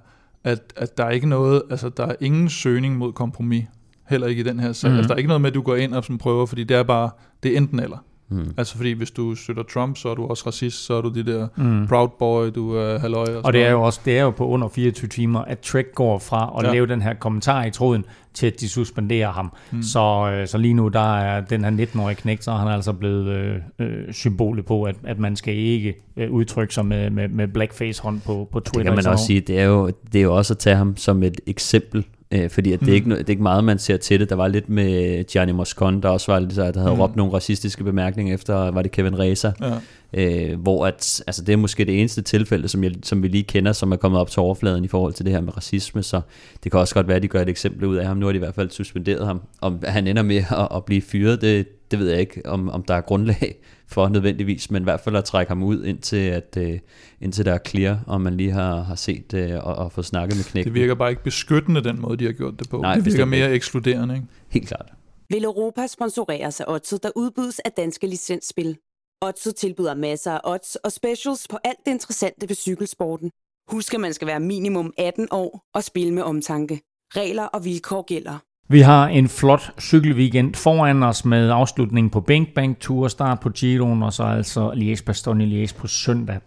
at, at der er ikke noget, altså der er ingen søgning mod kompromis, heller ikke i den her sag. Mm. Altså der er ikke noget med, at du går ind og sådan prøver, fordi det er bare, det er enten eller. Mm. Altså fordi hvis du støtter Trump, så er du også racist, så er du det der mm. proud boy, du er halløj.
Og, og det er jo også det er jo på under 24 timer, at Trek går fra at ja. lave den her kommentar i tråden, til at de suspenderer ham. Mm. Så, øh, så lige nu, der er den her 19-årige knægt, så er han altså blevet øh, øh, symbolet på, at, at man skal ikke øh, udtrykke sig med, med, med blackface-hånd på, på Twitter.
Det kan man også sige, det er, jo, det er jo også at tage ham som et eksempel Øh, fordi at det, er mm. ikke, det er ikke meget, man ser til det. Der var lidt med Gianni Moscon, der også var lidt, der havde mm. råbt nogle racistiske bemærkninger efter, var det Kevin Reza. Ja. Øh, hvor at, altså det er måske det eneste tilfælde, som, jeg, som vi lige kender, som er kommet op til overfladen i forhold til det her med racisme, så det kan også godt være, at de gør et eksempel ud af ham. Nu har de i hvert fald suspenderet ham. Om han ender med at, at blive fyret, det, det ved jeg ikke, om, om der er grundlag for nødvendigvis, men i hvert fald at trække ham ud, indtil, at, uh, indtil der er clear, og man lige har, har set uh, og, og fået snakket med knækken.
Det virker bare ikke beskyttende, den måde, de har gjort det på. Nej, det virker mere ikke. ekskluderende. Ikke?
Helt klart.
Vil Europa sponsorere sig Odset, der udbydes af danske licensspil? Odset tilbyder masser af odds og specials på alt det interessante ved cykelsporten. Husk, at man skal være minimum 18 år og spille med omtanke. Regler og vilkår gælder.
Vi har en flot cykelweekend foran os med afslutningen på Bank Bank Tour, start på Giroen og så altså Liège-Bastogne-Liège på søndag.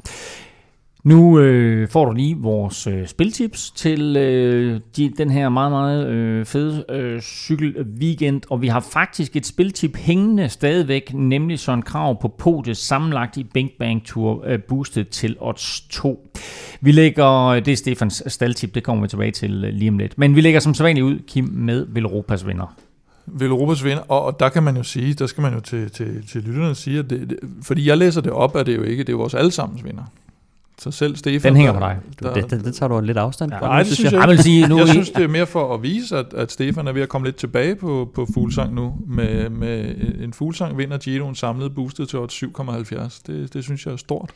Nu øh, får du lige vores øh, spiltips til øh, de, den her meget, meget øh, fede øh, cykelweekend, og vi har faktisk et spiltip hængende stadigvæk, nemlig Søren krav på podiet sammenlagt i Bing Bang Tour øh, boostet til odds 2. Vi lægger, øh, det er Stefans staldtip, det kommer vi tilbage til øh, lige om lidt, men vi lægger som sædvanligt ud, Kim, med Velropas vinder.
Velropas vinder, og, og der kan man jo sige, der skal man jo til, til, til lytterne sige, at det, det, fordi jeg læser det op, at det jo ikke, det er vores allesammens vinder. Så selv Stefan...
Den hænger på dig.
Der, det, det, det tager du lidt afstand fra.
Ja, nej, det synes jeg, jeg, vil sige, nu jeg synes, det er mere for at vise, at, at Stefan er ved at komme lidt tilbage på, på fuglsang nu. Med, med en fuglsang vinder Gino en samlet boostet til 7,70. Det, det synes jeg er stort.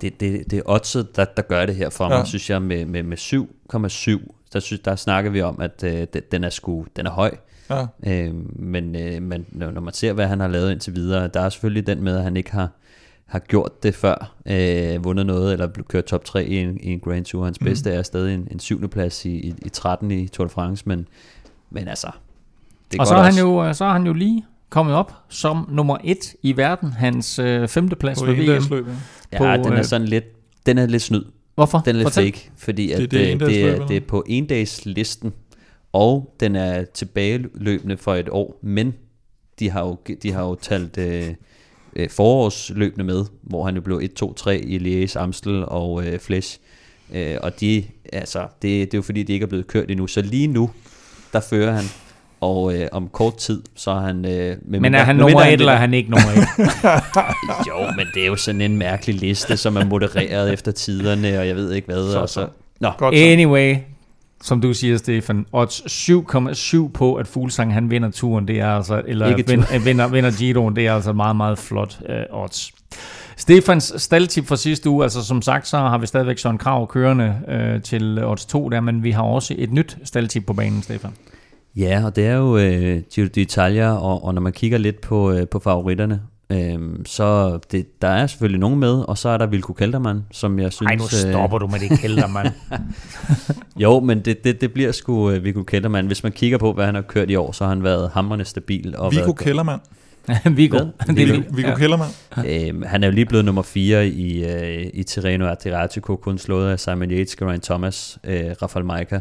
Det, det, det er oddset, der, der gør det her for mig, synes jeg, med, med, med 7,7. Der, synes, der snakker vi om, at øh, den, er sgu, den er høj. Ja. Øh, men, øh, men når man ser, hvad han har lavet indtil videre, der er selvfølgelig den med, at han ikke har har gjort det før, øh, vundet noget, eller kørt top 3 i en, i en Grand Tour. Hans mm. bedste er stadig en, en syvende plads i, i, i 13 i Tour de France, men, men altså,
det er Og så er, han jo, så er han jo lige kommet op som nummer et i verden, hans øh, femteplads
på VM. Løb,
ja, på, den er øh, sådan lidt, den er lidt snyd.
Hvorfor?
Den er lidt Fortæl. fake, fordi at, det, det, er, det, er, det er på en dags listen, og den er tilbageløbende for et år, men de har jo, de har jo talt øh, øh, forårsløbende med, hvor han jo blev 1-2-3 i Liège, Amstel og øh, Flesch. Øh, og de, altså, det, det er jo fordi, de ikke er blevet kørt endnu. Så lige nu, der fører han, og øh, om kort tid, så er han... Øh, med
Men er han nummer et, eller er han ikke nummer et?
jo, men det er jo sådan en mærkelig liste, som er modereret efter tiderne, og jeg ved ikke hvad.
Så,
og så, Nå,
Godt så.
Anyway, som du siger, Stefan, odds 7,7 på, at Fuglsang han vinder turen, det er altså, eller
Ikke
vin, øh, vinder, vinder Giroen, det er altså meget, meget flot uh, odds. Stefans staldtip fra sidste uge, altså som sagt, så har vi stadigvæk Søren Krav kørende uh, til odds 2 der, men vi har også et nyt staldtip på banen, Stefan.
Ja, og det er jo øh, Giro d'Italia, og, og når man kigger lidt på, øh, på favoritterne, øh, så det, der er selvfølgelig nogen med, og så er der Vilko Keltermann, som jeg synes...
Ej, nu stopper du med det kælder, mand.
Jo, men det, det, det bliver sgu uh, Viggo Kellermann. Hvis man kigger på, hvad han har kørt i år, så har han været hammerende stabil. Og
Viggo
været,
Kellermann.
Viggo.
Viggo.
Viggo. Kellermann.
Øhm, han er jo lige blevet nummer 4 i, øh, i Tirreno Adriatico, kun slået af Simon Yates, Geraint Thomas, øh, Rafael Majka.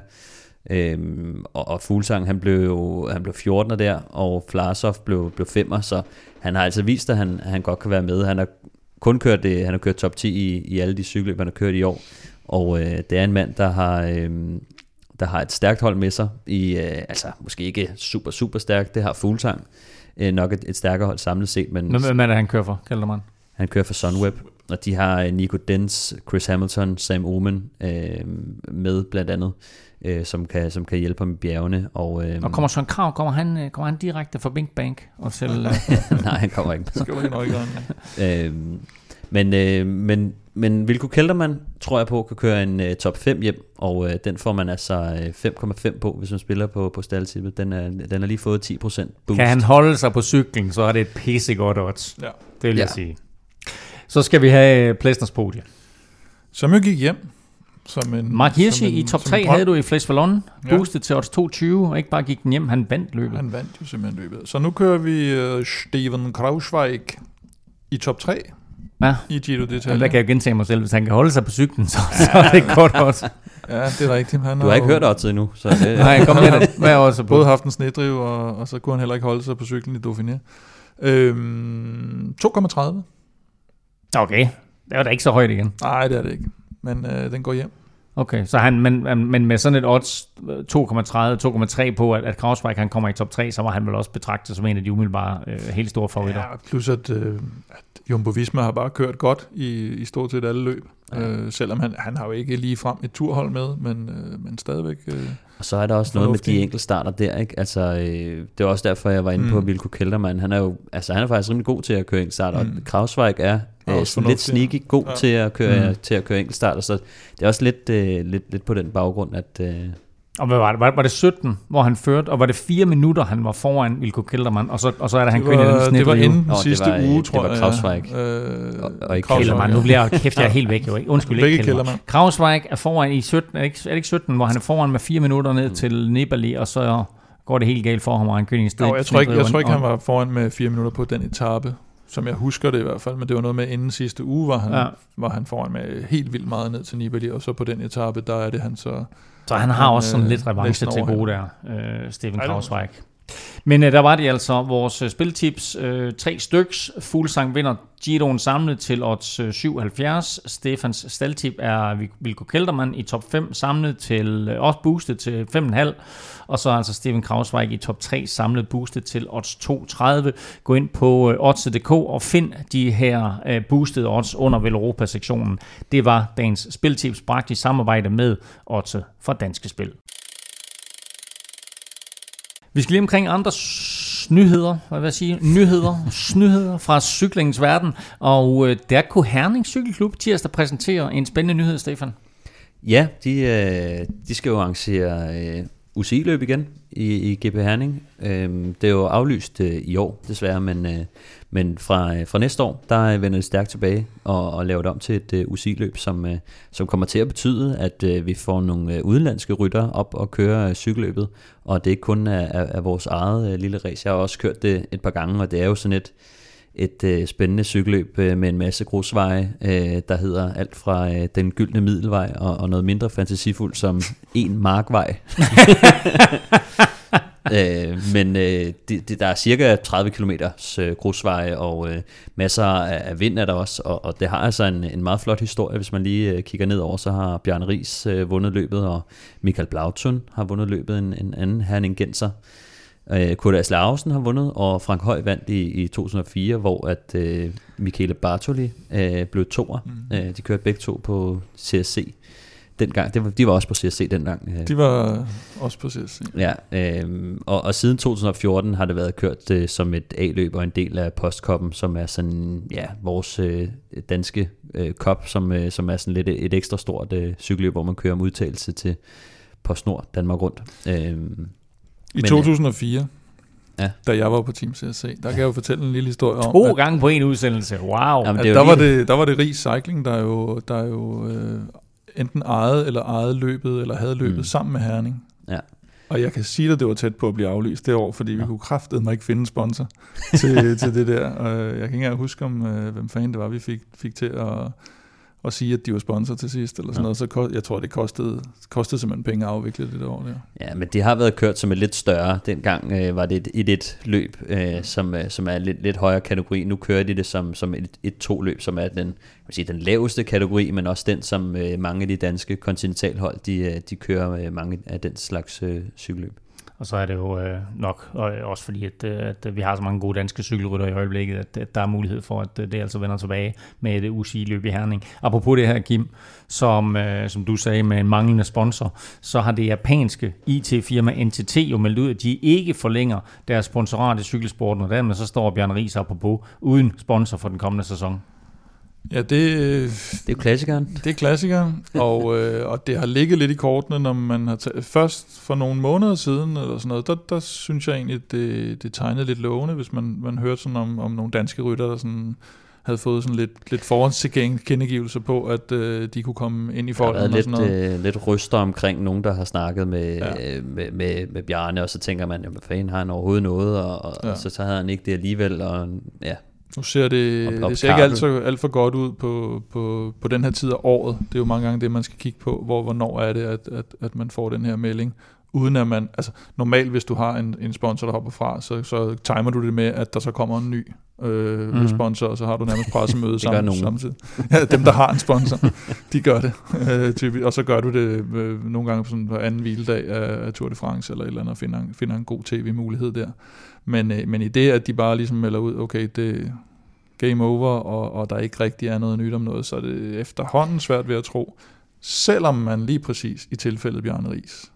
Øhm, og, og Fuglsang, han blev han blev 14'er der, og Flasov blev, blev 5'er, så han har altså vist, at han, han godt kan være med. Han har kun kørt, det, han har kørt top 10 i, i alle de cykelløb, han har kørt i år. Og øh, det er en mand, der har, øh, der har et stærkt hold med sig. I, øh, altså, måske ikke super, super stærkt, det har Fuglsang. Øh, nok et, et stærkere hold samlet set, men
Hvem hvem er det, han kører for, Kelderman?
han kører for Sunweb, og de har øh, Nico Dens, Chris Hamilton, Sam Omen øh, med blandt andet, øh, som, kan, som kan hjælpe ham i bjergene. Og, øh,
Og kommer Søren Krav, kommer han, øh, kommer han direkte fra Bink Bank? Og til, øh,
nej, han kommer ikke.
Skal ikke
øh, men, øh, men, men Vilko Keltermann tror jeg på kan køre en øh, top 5 hjem, og øh, den får man altså øh, 5,5 på, hvis man spiller på, på staldtippet. Den er, den har lige fået 10% boost.
kan han holde sig på cyklen, så er det et pissegodt odds.
Ja.
Det vil jeg
Ja.
sige. Så skal vi have Plæsners podie.
Som jo gik hjem. Som en,
Mark
som
Hirschi
en-
i top
som
3
en drøm.
havde du i Flash Vallon,
Ja.
boostet til odds 22, og ikke bare gik den hjem, han vandt løbet.
Han vandt jo simpelthen løbet. Så nu kører vi uh, Steven Krausweig i top 3
Ja.
i Giro
Og der
d'Italia.
kan jeg gentage mig selv, hvis han kan holde sig på cyklen, så, så er det godt odds.
Ja, det er rigtigt. Han
Du har ikke
jo
hørt oddset endnu, så det,
Nej, kom med det. Hvad også på?
både haft en snedriv, og, og så kunne han heller ikke holde sig på cyklen i Dauphiné. Øhm, 2,30.
Okay, det var da ikke så højt igen.
Nej, det er det ikke. Men øh, den går hjem.
Okay, så han, men, men med sådan et odds øh, 2,30, 2,3 på, at, at Krausweig han kommer i top 3, så var han vel også betragtet som en af de umiddelbare øh, helt store favoritter.
Ja, plus at, øh, at Jumbo Visma har bare kørt godt i, i stort set alle løb. Ja. Øh, selvom han, han har jo ikke lige frem et turhold med, men, øh, men stadigvæk... Øh,
Og så er der også noget med de enkelte starter der, ikke? Altså, øh, det er også derfor, jeg var inde mm. på. Vilko Keltermann. Han er jo, altså han er faktisk rimelig god til at køre enkeltstarter, mm.
Mm.
og Krausweig er
Er også
sådan lidt sneaky god ja. Til at køre,
Mm.
til at køre enkeltstarter, så det er også lidt, øh, lidt, lidt på den baggrund, at... Øh,
Og hvad var det? Var, var det 17, hvor han førte, og var det 4 minutter, han var foran Wilco Kelderman, og så, og så er det, han
det,
i den
var, det var
snedrive.
inden
Nå,
den
det
sidste
var, øh,
uge,
det
tror
var
jeg.
Krausweig.
Øh,
Og- og ikke
Kelderman, nu bliver jeg kæft, jeg er helt væk jo ikke. Undskyld, ikke Kelderman. Krausweig er foran i 17, er det ikke, er det ikke 17, hvor han er foran med 4 minutter ned
Mm.
til Nibali, og så går det helt galt for ham, og han kører i en sted.
Jeg tror ikke, jeg tror ikke han var foran med fire minutter på den etape, som jeg husker det i hvert fald, men det var noget med inden sidste uge, var han,
Ja.
var han foran med helt vildt meget ned til Nibali, og så på den etape, der er det han så...
Så han har
Han,
også sådan
øh,
lidt revanche til gode der, øh, Steven Krausweig. Men øh, der var det altså vores øh, spiltips. Øh, tre styks. Fuglsang vinder Giroen samlet til odds øh, 77. Stefans staldtip er Vi- Vilko Kelderman i top 5 samlet til øh, også boostet til 5,5. Og så altså Steven Krausweig i top 3 samlet boostet til odds 2,30. Gå ind på øh, odds.dk og find de her øh, boostede odds under Veloropa-sektionen. Det var dagens spiltips bragt i samarbejde med odds fra Danske Spil. Vi skal lige omkring andre nyheder, hvad vil jeg sige, nyheder, snyheder fra cyklingens verden, og øh, der kunne Herning Cykelklub tirsdag præsentere en spændende nyhed, Stefan.
ja, de, øh, de skal jo arrangere øh, UCI-løb igen i, i GP Herning. Øhm, det er jo aflyst øh, i år, desværre, men, øh, men fra, øh, fra næste år, der vender det stærkt tilbage og, og laver det om til et øh, uh, UCI-løb, som, uh, som kommer til at betyde, at uh, vi får nogle uh, udenlandske rytter op og køre uh, cykelløbet, og det er ikke kun af, af, af vores eget uh, lille race. Jeg har også kørt det et par gange, og det er jo sådan et, et øh, spændende cykelløb øh, med en masse grusveje, øh, der hedder alt fra øh, den gyldne middelvej og, og noget mindre fantasifuldt som en markvej. øh, men øh, det, det, der er cirka 30 km øh, grusveje, og øh, masser af, af vind er der også, og, og det har altså en, en meget flot historie. Hvis man lige øh, kigger ned over, så har Bjarne Ries øh, vundet løbet, og Michael Blautun har vundet løbet, en, en anden herning genser. Øh, Kurt Asle har vundet, og Frank Høj vandt i, i 2004, hvor at øh, Michele Bartoli øh, blev toer. Mm. Øh, de kørte begge to på CSC dengang. Det var, de var også på CSC dengang.
Øh. De var også på CSC.
Ja, øh, og, og siden 2014 har det været kørt øh, som et A-løb og en del af Postkoppen, som er sådan, ja, vores øh, danske øh, kop, som, øh, som er sådan lidt et, et ekstra stort øh, cykelløb, hvor man kører om udtalelse til PostNord Danmark rundt. Øh,
i men, 2004, øh, ja. da jeg var på Team CSC, der kan jeg jo fortælle en lille historie
om... To gange på en udsendelse, wow!
Jamen, det der, var det, der var det Rig Cycling, der jo, der jo øh, enten ejede eller ejede løbet, eller havde løbet mm. sammen med Herning. Ja. Og jeg kan sige at det var tæt på at blive aflyst det år, fordi ja. vi kunne kraftedeme mig ikke finde sponsor til, til det der. Og jeg kan ikke engang huske, om, øh, hvem fanden det var, vi fik, fik til at og sige, at de var sponsor til sidst, eller sådan ja. noget, så kost, jeg tror, det kostede, kostede simpelthen penge at afvikle det der år der.
Ja, men det har været kørt som et lidt større. Dengang øh, var det et 1 løb, øh, som, øh, som er lidt, lidt højere kategori. Nu kører de det som, som et, et to løb, som er den, jeg sige, den laveste kategori, men også den, som øh, mange af de danske kontinentalhold, de, øh, de kører øh, mange af den slags øh, cykelløb.
Og så er det jo øh, nok, og øh, også fordi, at, øh, at vi har så mange gode danske cykelrytter i øjeblikket, at, at der er mulighed for, at øh, det altså vender tilbage med et UCI-løb i Herning. Apropos det her, Kim, som, øh, som du sagde med en manglende sponsor, så har det japanske IT-firma NTT jo meldt ud, at de ikke forlænger deres sponsorat i cykelsporten, og dermed så står Bjørn Ries apropos uden sponsor for den kommende sæson.
Ja, det,
det er jo klassikeren.
Det er klassikeren, og, øh, og det har ligget lidt i kortene, når man har taget, først for nogle måneder siden, eller sådan noget, der, der synes jeg egentlig, det, det tegnede lidt lovende, hvis man, man hørte sådan om, om nogle danske rytter, der sådan havde fået sådan lidt, lidt forhåndstilgivelse på, at øh, de kunne komme ind i folden. Der
har været lidt, øh, lidt ryster omkring nogen, der har snakket med, ja. øh, med, med, med Bjarne, og så tænker man, jamen, fanden har han overhovedet noget, og, og, ja. og så, så havde han ikke det alligevel, og ja,
nu ser det, det ser ikke alt, så, alt for godt ud på, på, på den her tid af året. Det er jo mange gange det, man skal kigge på, hvor hvornår er det, at, at, at man får den her melding. Uden at man, altså normalt hvis du har en, en sponsor, der hopper fra, så, så timer du det med, at der så kommer en ny øh, mm. sponsor, og så har du nærmest pressemøde sammen, samtidig. Ja, dem, der har en sponsor, de gør det. Øh, typisk, og så gør du det øh, nogle gange på, sådan, på anden hviledag af, af Tour de France, eller et eller andet, og finder, finder en god tv-mulighed der. Men, øh, men i det, at de bare ligesom melder ud, okay, det game over, og, og der ikke rigtig er noget nyt om noget, så er det efterhånden svært ved at tro, selvom man lige præcis i tilfældet Bjarne Ries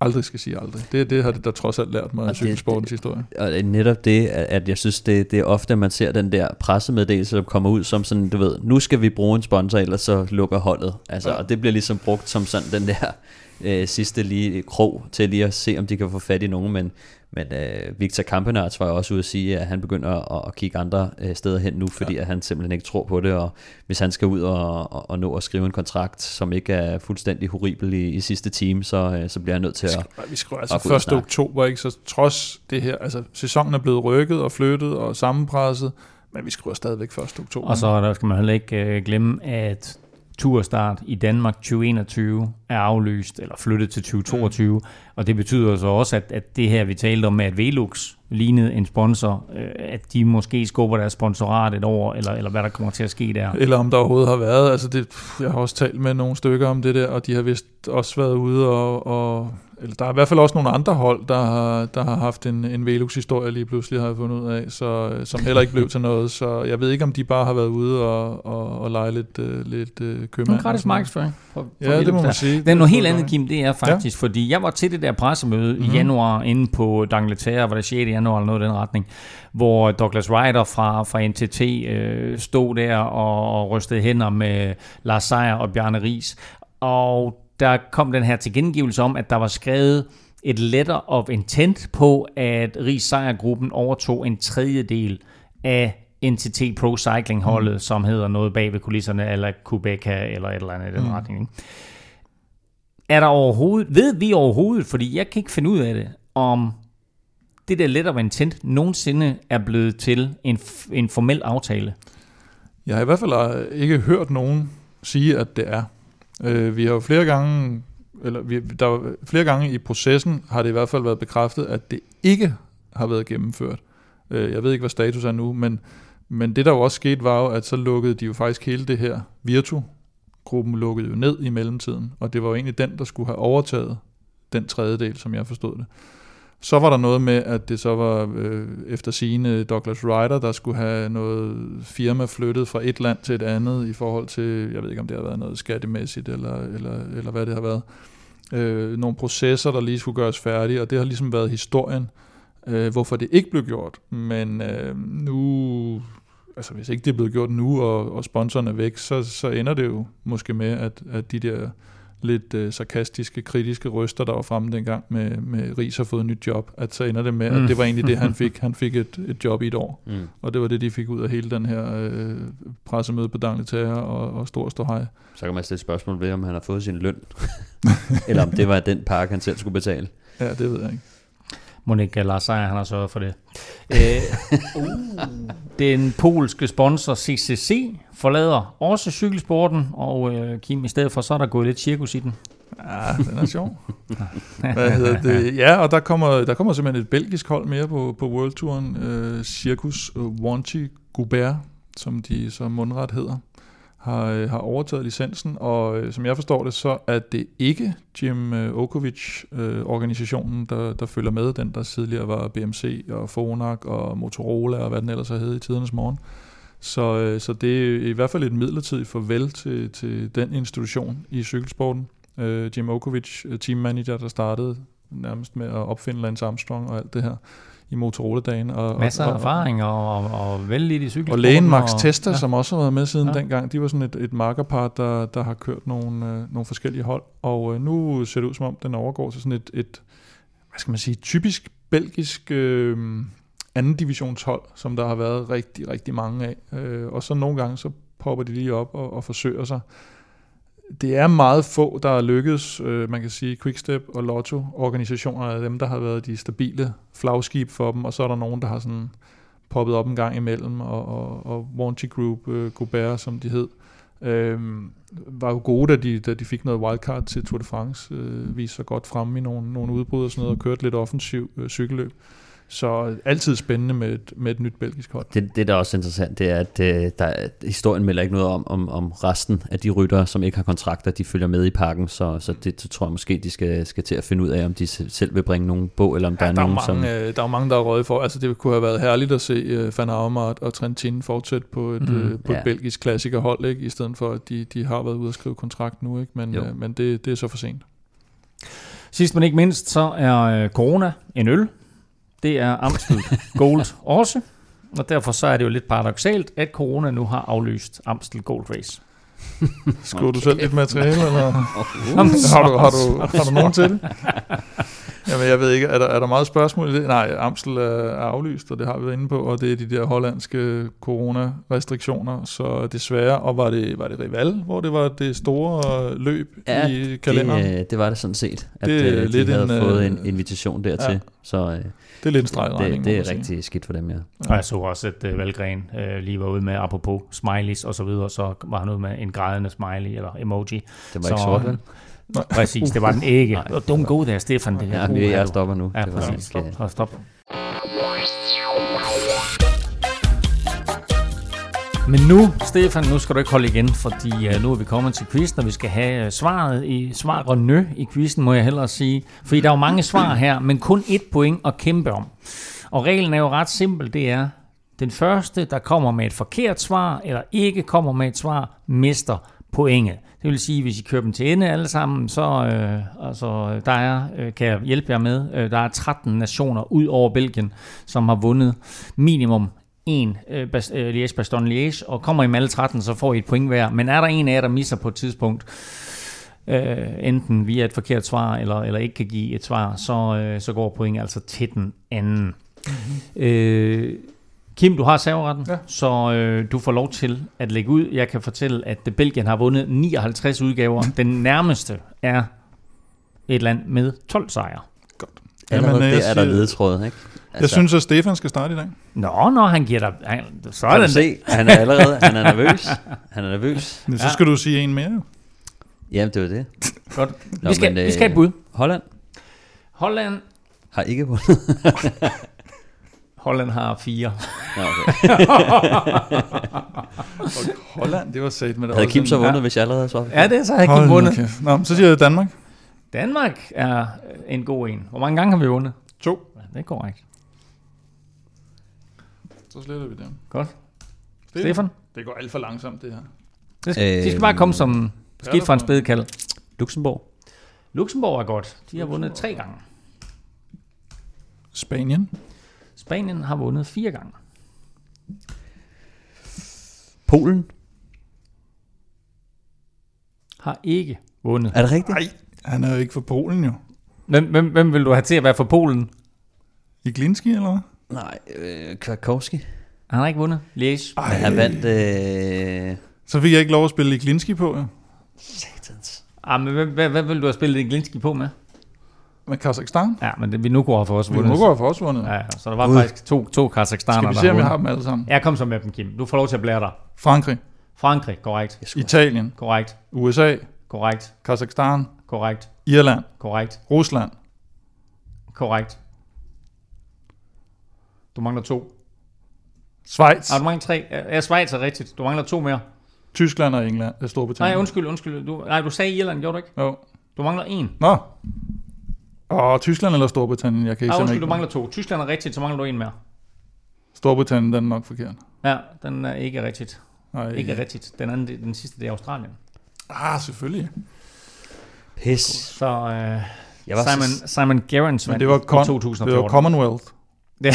aldrig skal sige aldrig. Det, det har det der trods alt lært mig af cykelsportens historie.
Og netop det, at jeg synes, det, det er ofte, at man ser den der pressemeddelelse, der kommer ud som sådan, du ved, nu skal vi bruge en sponsor, ellers så lukker holdet. Altså, ja. Og det bliver ligesom brugt som sådan den der øh, sidste lige krog til lige at se, om de kan få fat i nogen, men men øh, Victor Kampenarts var også ude at sige, at han begynder at, at kigge andre øh, steder hen nu, fordi ja. at han simpelthen ikke tror på det, og hvis han skal ud og, og, og nå at skrive en kontrakt, som ikke er fuldstændig horribel i, i sidste time, så, øh, så bliver han nødt til at
Vi skriver altså 1. oktober, ikke? så trods det her, altså sæsonen er blevet rykket og flyttet og sammenpresset, men vi skriver stadigvæk 1. oktober.
Og så der skal man heller ikke øh, glemme, at turstart i Danmark 2021 er aflyst eller flyttet til 2022, mm. og det betyder så også, at, at det her, vi talte om med, at Velux lignede en sponsor, øh, at de måske skubber deres sponsorat et år, eller, eller hvad der kommer til at ske der.
Eller om der overhovedet har været, altså det, jeg har også talt med nogle stykker om det der, og de har vist også været ude og, og eller der er i hvert fald også nogle andre hold, der har, der har haft en, en Velux-historie lige pludselig, har jeg fundet ud af, så, som heller ikke blev til noget. Så jeg ved ikke, om de bare har været ude og, og, og lege lidt, uh, lidt uh, købmand.
En gratis markedsføring.
For, for ja, det må man sige.
Det er noget helt andet, Kim, det er faktisk, ja. fordi jeg var til det der pressemøde mm-hmm. i mhm. januar inde på D'Angleterre, var det 6. januar eller noget i den retning, hvor Douglas Ryder fra, fra NTT øh, stod der og, og rystede hænder med Lars Seier og Bjarne Ries. Og der kom den her tilgengivelse om, at der var skrevet et letter of intent på, at Ries Sejrgruppen overtog en tredjedel af NTT Pro Cycling holdet, mm. som hedder noget bag ved kulisserne, eller Quebeca, eller et eller andet i den mm. retning. Er der overhovedet, ved vi overhovedet, fordi jeg kan ikke finde ud af det, om det der letter of intent nogensinde er blevet til en, en formel aftale?
Jeg har i hvert fald ikke hørt nogen sige, at det er. Øh, vi har jo flere gange eller vi, der var, flere gange i processen har det i hvert fald været bekræftet, at det ikke har været gennemført. Øh, jeg ved ikke, hvad status er nu, men, men det der jo også skete var jo, at så lukkede de jo faktisk hele det her Virtu, gruppen lukkede jo ned i mellemtiden, og det var jo egentlig den, der skulle have overtaget den tredjedel, som jeg forstod det. Så var der noget med, at det så var øh, efter sine Douglas Ryder, der skulle have noget firma flyttet fra et land til et andet i forhold til, jeg ved ikke om det har været noget skattemæssigt, eller, eller, eller hvad det har været. Øh, nogle processer, der lige skulle gøres færdige, og det har ligesom været historien, øh, hvorfor det ikke blev gjort. Men øh, nu, altså hvis ikke det er blevet gjort nu, og, og sponsoren er væk, så, så ender det jo måske med, at, at de der lidt øh, sarkastiske, kritiske røster, der var fremme dengang med, med Ries har fået et nyt job, at så ender det med, at mm. det var egentlig det, han fik. Han fik et, et job i et år, mm. og det var det, de fik ud af hele den her øh, pressemøde på Dangletære og, og stor ståhej.
Så kan man stille spørgsmål ved, om han har fået sin løn, eller om det var den pakke, han selv skulle betale.
Ja, det ved jeg ikke.
Monika Lars Seier, han har sørget for det. Øh, uh, den polske sponsor CCC forlader også cykelsporten, og øh, Kim, i stedet for, så er der gået lidt cirkus i den.
Ja, den er sjov. Hvad hedder det? Ja, og der kommer, der kommer simpelthen et belgisk hold mere på, på World Touren, øh, Circus Wanty Goubert, som de så mundret hedder har, øh, har overtaget licensen, og øh, som jeg forstår det, så er det ikke Jim Okovic-organisationen, øh, øh der, der følger med, den der tidligere var BMC og Fonak og Motorola og hvad den ellers har hed i tidernes morgen. Så, øh, så det er i hvert fald et midlertidigt farvel til, til den institution i cykelsporten. Øh, Jim Okovic, teammanager, der startede nærmest med at opfinde Lance Armstrong og alt det her i Motorola-dagen. Og,
Masser af erfaring og, og, og vældig i cykelsporten.
Og lægen Max og, Tester, ja. som også har været med siden ja. dengang, de var sådan et, et markerpar, der, der har kørt nogle, øh, nogle forskellige hold. Og øh, nu ser det ud som om, den overgår til sådan et, et hvad skal man sige, typisk belgisk øh, anden divisionshold, som der har været rigtig, rigtig mange af. Øh, og så nogle gange, så popper de lige op og, og forsøger sig det er meget få, der er lykkedes, øh, man kan sige, Quickstep og Lotto, organisationer af dem, der har været de stabile flagskib for dem, og så er der nogen, der har sådan poppet op en gang imellem, og, og, og Wanty Group, øh, Gobert, som de hed, øh, var jo gode, da de, da de fik noget wildcard til Tour de France, øh, viste sig godt frem i nogle, nogle udbrud og sådan noget, og kørte lidt offensiv øh, cykelløb. Så altid spændende med et, med et nyt belgisk hold.
Det, det der er også interessant, det er, at øh, der, historien melder ikke noget om, om, om resten af de ryttere, som ikke har kontrakter, de følger med i pakken, så, så det så tror jeg måske, de skal, skal til at finde ud af, om de selv vil bringe nogen bog, eller om ja, der er der nogen,
mange, som... Øh, der er mange, der er røget for. Altså, det kunne have været herligt at se uh, Van Avermaet og Trentin fortsætte på et, mm, uh, på ja. et belgisk klassikerhold, ikke? i stedet for, at de, de har været ude at skrive kontrakt nu, ikke? men, uh, men det, det er så for sent.
Sidst men ikke mindst, så er corona en øl, det er Amstel Gold også, og derfor så er det jo lidt paradoxalt, at corona nu har aflyst Amstel Gold Race.
Skulle okay. du selv lidt materiale, eller uh, har, du, har, du, har du nogen til det? Jamen, jeg ved ikke, er der, er der meget spørgsmål i det? Nej, Amstel er aflyst, og det har vi været inde på, og det er de der hollandske corona-restriktioner, så desværre, og var det, var det Rival, hvor det var det store løb ja, i kalenderen?
Det, det var det sådan set, at det er de lidt havde en, fået en invitation dertil. Ja. Så,
det er lidt en.
Det, det er rigtig skidt for dem, ja.
Og jeg så også, at uh, Valgren uh, lige var ude med, apropos smileys og så videre, så var han ude med en grædende smiley eller emoji. Det
var så, ikke sort, vel?
Præcis, det var den ikke. Don't go der, Stefan. Det
ja, er stopper nu.
Ja, præcis. Stop. stop. stop. Men nu, Stefan, nu skal du ikke holde igen, fordi uh, nu er vi kommet til quizzen, og vi skal have uh, svaret i svar og nø i quizzen, må jeg hellere sige. Fordi der er jo mange svar her, men kun et point at kæmpe om. Og reglen er jo ret simpel, det er, den første, der kommer med et forkert svar, eller ikke kommer med et svar, mister pointet. Det vil sige, hvis I kører dem til ende alle sammen, så øh, altså, der er, øh, kan jeg hjælpe jer med, øh, der er 13 nationer ud over Belgien, som har vundet minimum en øh, øh, Liège Baston Liège, og kommer I med alle 13, så får I et point hver. Men er der en af jer, der misser på et tidspunkt, øh, enten via et forkert svar, eller, eller ikke kan give et svar, så, øh, så går point altså til den anden. Mm-hmm. Øh, Kim, du har serveretten, ja. så øh, du får lov til at lægge ud. Jeg kan fortælle, at Belgien har vundet 59 udgaver. Den nærmeste er et land med 12 sejre.
Godt. Allerede Jamen, det er der ledetråd, ikke?
Altså, jeg synes, at Stefan skal starte i dag.
Nå, når han giver dig... Han,
så er kan se, han er allerede han er nervøs. Han er nervøs.
Men så skal ja. du sige en mere.
Jamen, det var det.
Godt.
Nå,
vi, skal,
men,
vi skal have et
øh,
bud.
Holland
Holland,
har ikke vundet.
Holland har fire.
Nå, okay.
Holland, det var sat med det.
Havde Kim så vundet, hvis jeg allerede havde svaret?
Ja, det er så ikke
nu
vundet.
kæft. Nå, så siger jeg Danmark.
Danmark er en god en. Hvor mange gange har vi vundet?
To.
Ja, det er korrekt.
Så sletter vi dem.
Godt. Stefan?
Det går alt for langsomt, det her.
Det skal, de skal bare komme som skidt fra en spædekald.
Luxembourg.
Luxembourg er godt. De har vundet tre gange.
Spanien.
Spanien har vundet fire gange.
Polen.
Har ikke vundet.
Er det rigtigt?
Nej, han er jo ikke fra Polen jo.
Hvem, hvem, hvem vil du have til at være for Polen?
I Glinski, eller hvad?
Nej, øh, Krakowski.
Han har ikke vundet. Liège.
Han vandt... Øh...
Så fik jeg ikke lov at spille i Glinski på, ja.
Satans.
Ah, men hvem, hvad, hvad vil du have spillet en Glinski på med?
Med Kazakhstan.
Ja, men det, vi nu går for os
Vi
vundet.
må gå for os vundet.
Ja, ja, så der var
Gud.
faktisk to, to Kazakhstaner,
Skal vi se, om
har
jeg har dem alle sammen?
Jeg kom så med dem, Kim. Du får lov til at blære dig.
Frankrig,
Frankrig, korrekt.
Italien,
Korrekt.
USA,
Korrekt.
Kazakhstan,
Korrekt.
Irland,
Korrekt.
Rusland,
Korrekt. Du mangler to.
Schweiz,
Ah, du mangler tre. Ja, Schweiz er rigtigt. Du mangler to mere.
Tyskland og England, øh, Storbritannien.
Nej, undskyld, undskyld. Du, nej, du sagde Irland, gjorde du ikke?
Jo.
Du mangler en.
Nå. Åh, Tyskland eller Storbritannien, jeg kan ikke simpelthen
undskyld,
ikke.
du mangler to. Tyskland er rigtigt, så mangler du en mere.
Storbritannien, den er nok forkert.
Ja, den er ikke rigtigt.
Nej,
Ikke rigtigt. Den, anden, den sidste, det er Australien.
Ah, selvfølgelig.
Pis.
Så øh,
Jeg var
Simon. Simon Gerrans
Men
vandt
det var,
i
kon-
2014.
det var Commonwealth.
det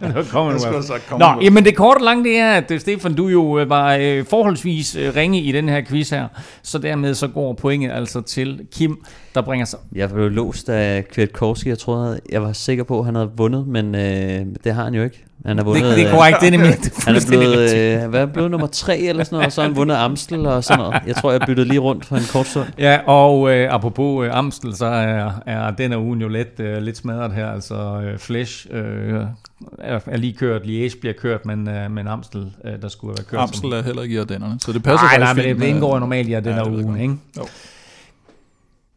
var
Jeg skulle sagt
Nå, jamen det korte og lange det er, at øh, Stefan, du jo øh, var øh, forholdsvis øh, ringe i den her quiz her, så dermed så går pointet altså til Kim, der bringer sig.
Jeg blev låst af Kwiatkowski. Jeg troede, jeg var sikker på, at han havde vundet, men øh, det har han jo ikke. Han har vundet...
Det, det er
øh,
korrekt, det er nemlig det er
Han er blevet, øh, hvad er blevet nummer tre eller sådan noget, og så har han vundet Amstel og sådan noget. Jeg tror, jeg byttede lige rundt for en kort stund.
Ja, og øh, apropos øh, Amstel, så er, er den her ugen jo lidt, øh, lidt smadret her. Altså øh, Flash øh, er, er lige kørt, Liège bliver kørt, men, øh, men Amstel, øh, der skulle have været kørt.
Amstel er heller ikke i Ardennerne, så det passer
Nej, nej, men det, det indgår jo normalt i at den
Ja,
her
det ved jeg
uge,
godt.
ikke?
Jo.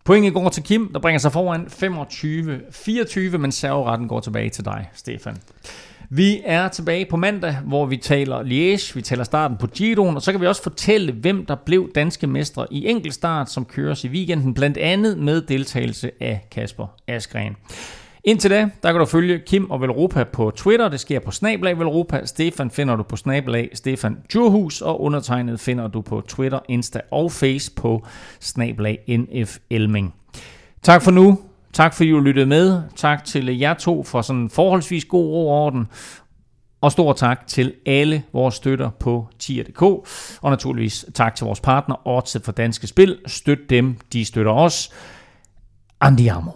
Pointet går til Kim, der bringer sig foran 25-24, men serveretten går tilbage til dig, Stefan. Vi er tilbage på mandag, hvor vi taler Liège, vi taler starten på Giroen, og så kan vi også fortælle, hvem der blev danske mestre i enkeltstart, som køres i weekenden, blandt andet med deltagelse af Kasper Askren. Indtil da, der kan du følge Kim og Velropa på Twitter. Det sker på Snablag Velropa. Stefan finder du på Snablag Stefan Djurhus, og undertegnet finder du på Twitter, Insta og Face på Snablag NF Elming. Tak for nu. Tak fordi du lyttede med. Tak til jer to for sådan forholdsvis god ro orden. Og stor tak til alle vores støtter på tier.dk. Og naturligvis tak til vores partner, Odset for Danske Spil. Støt dem, de støtter os. Andiamo.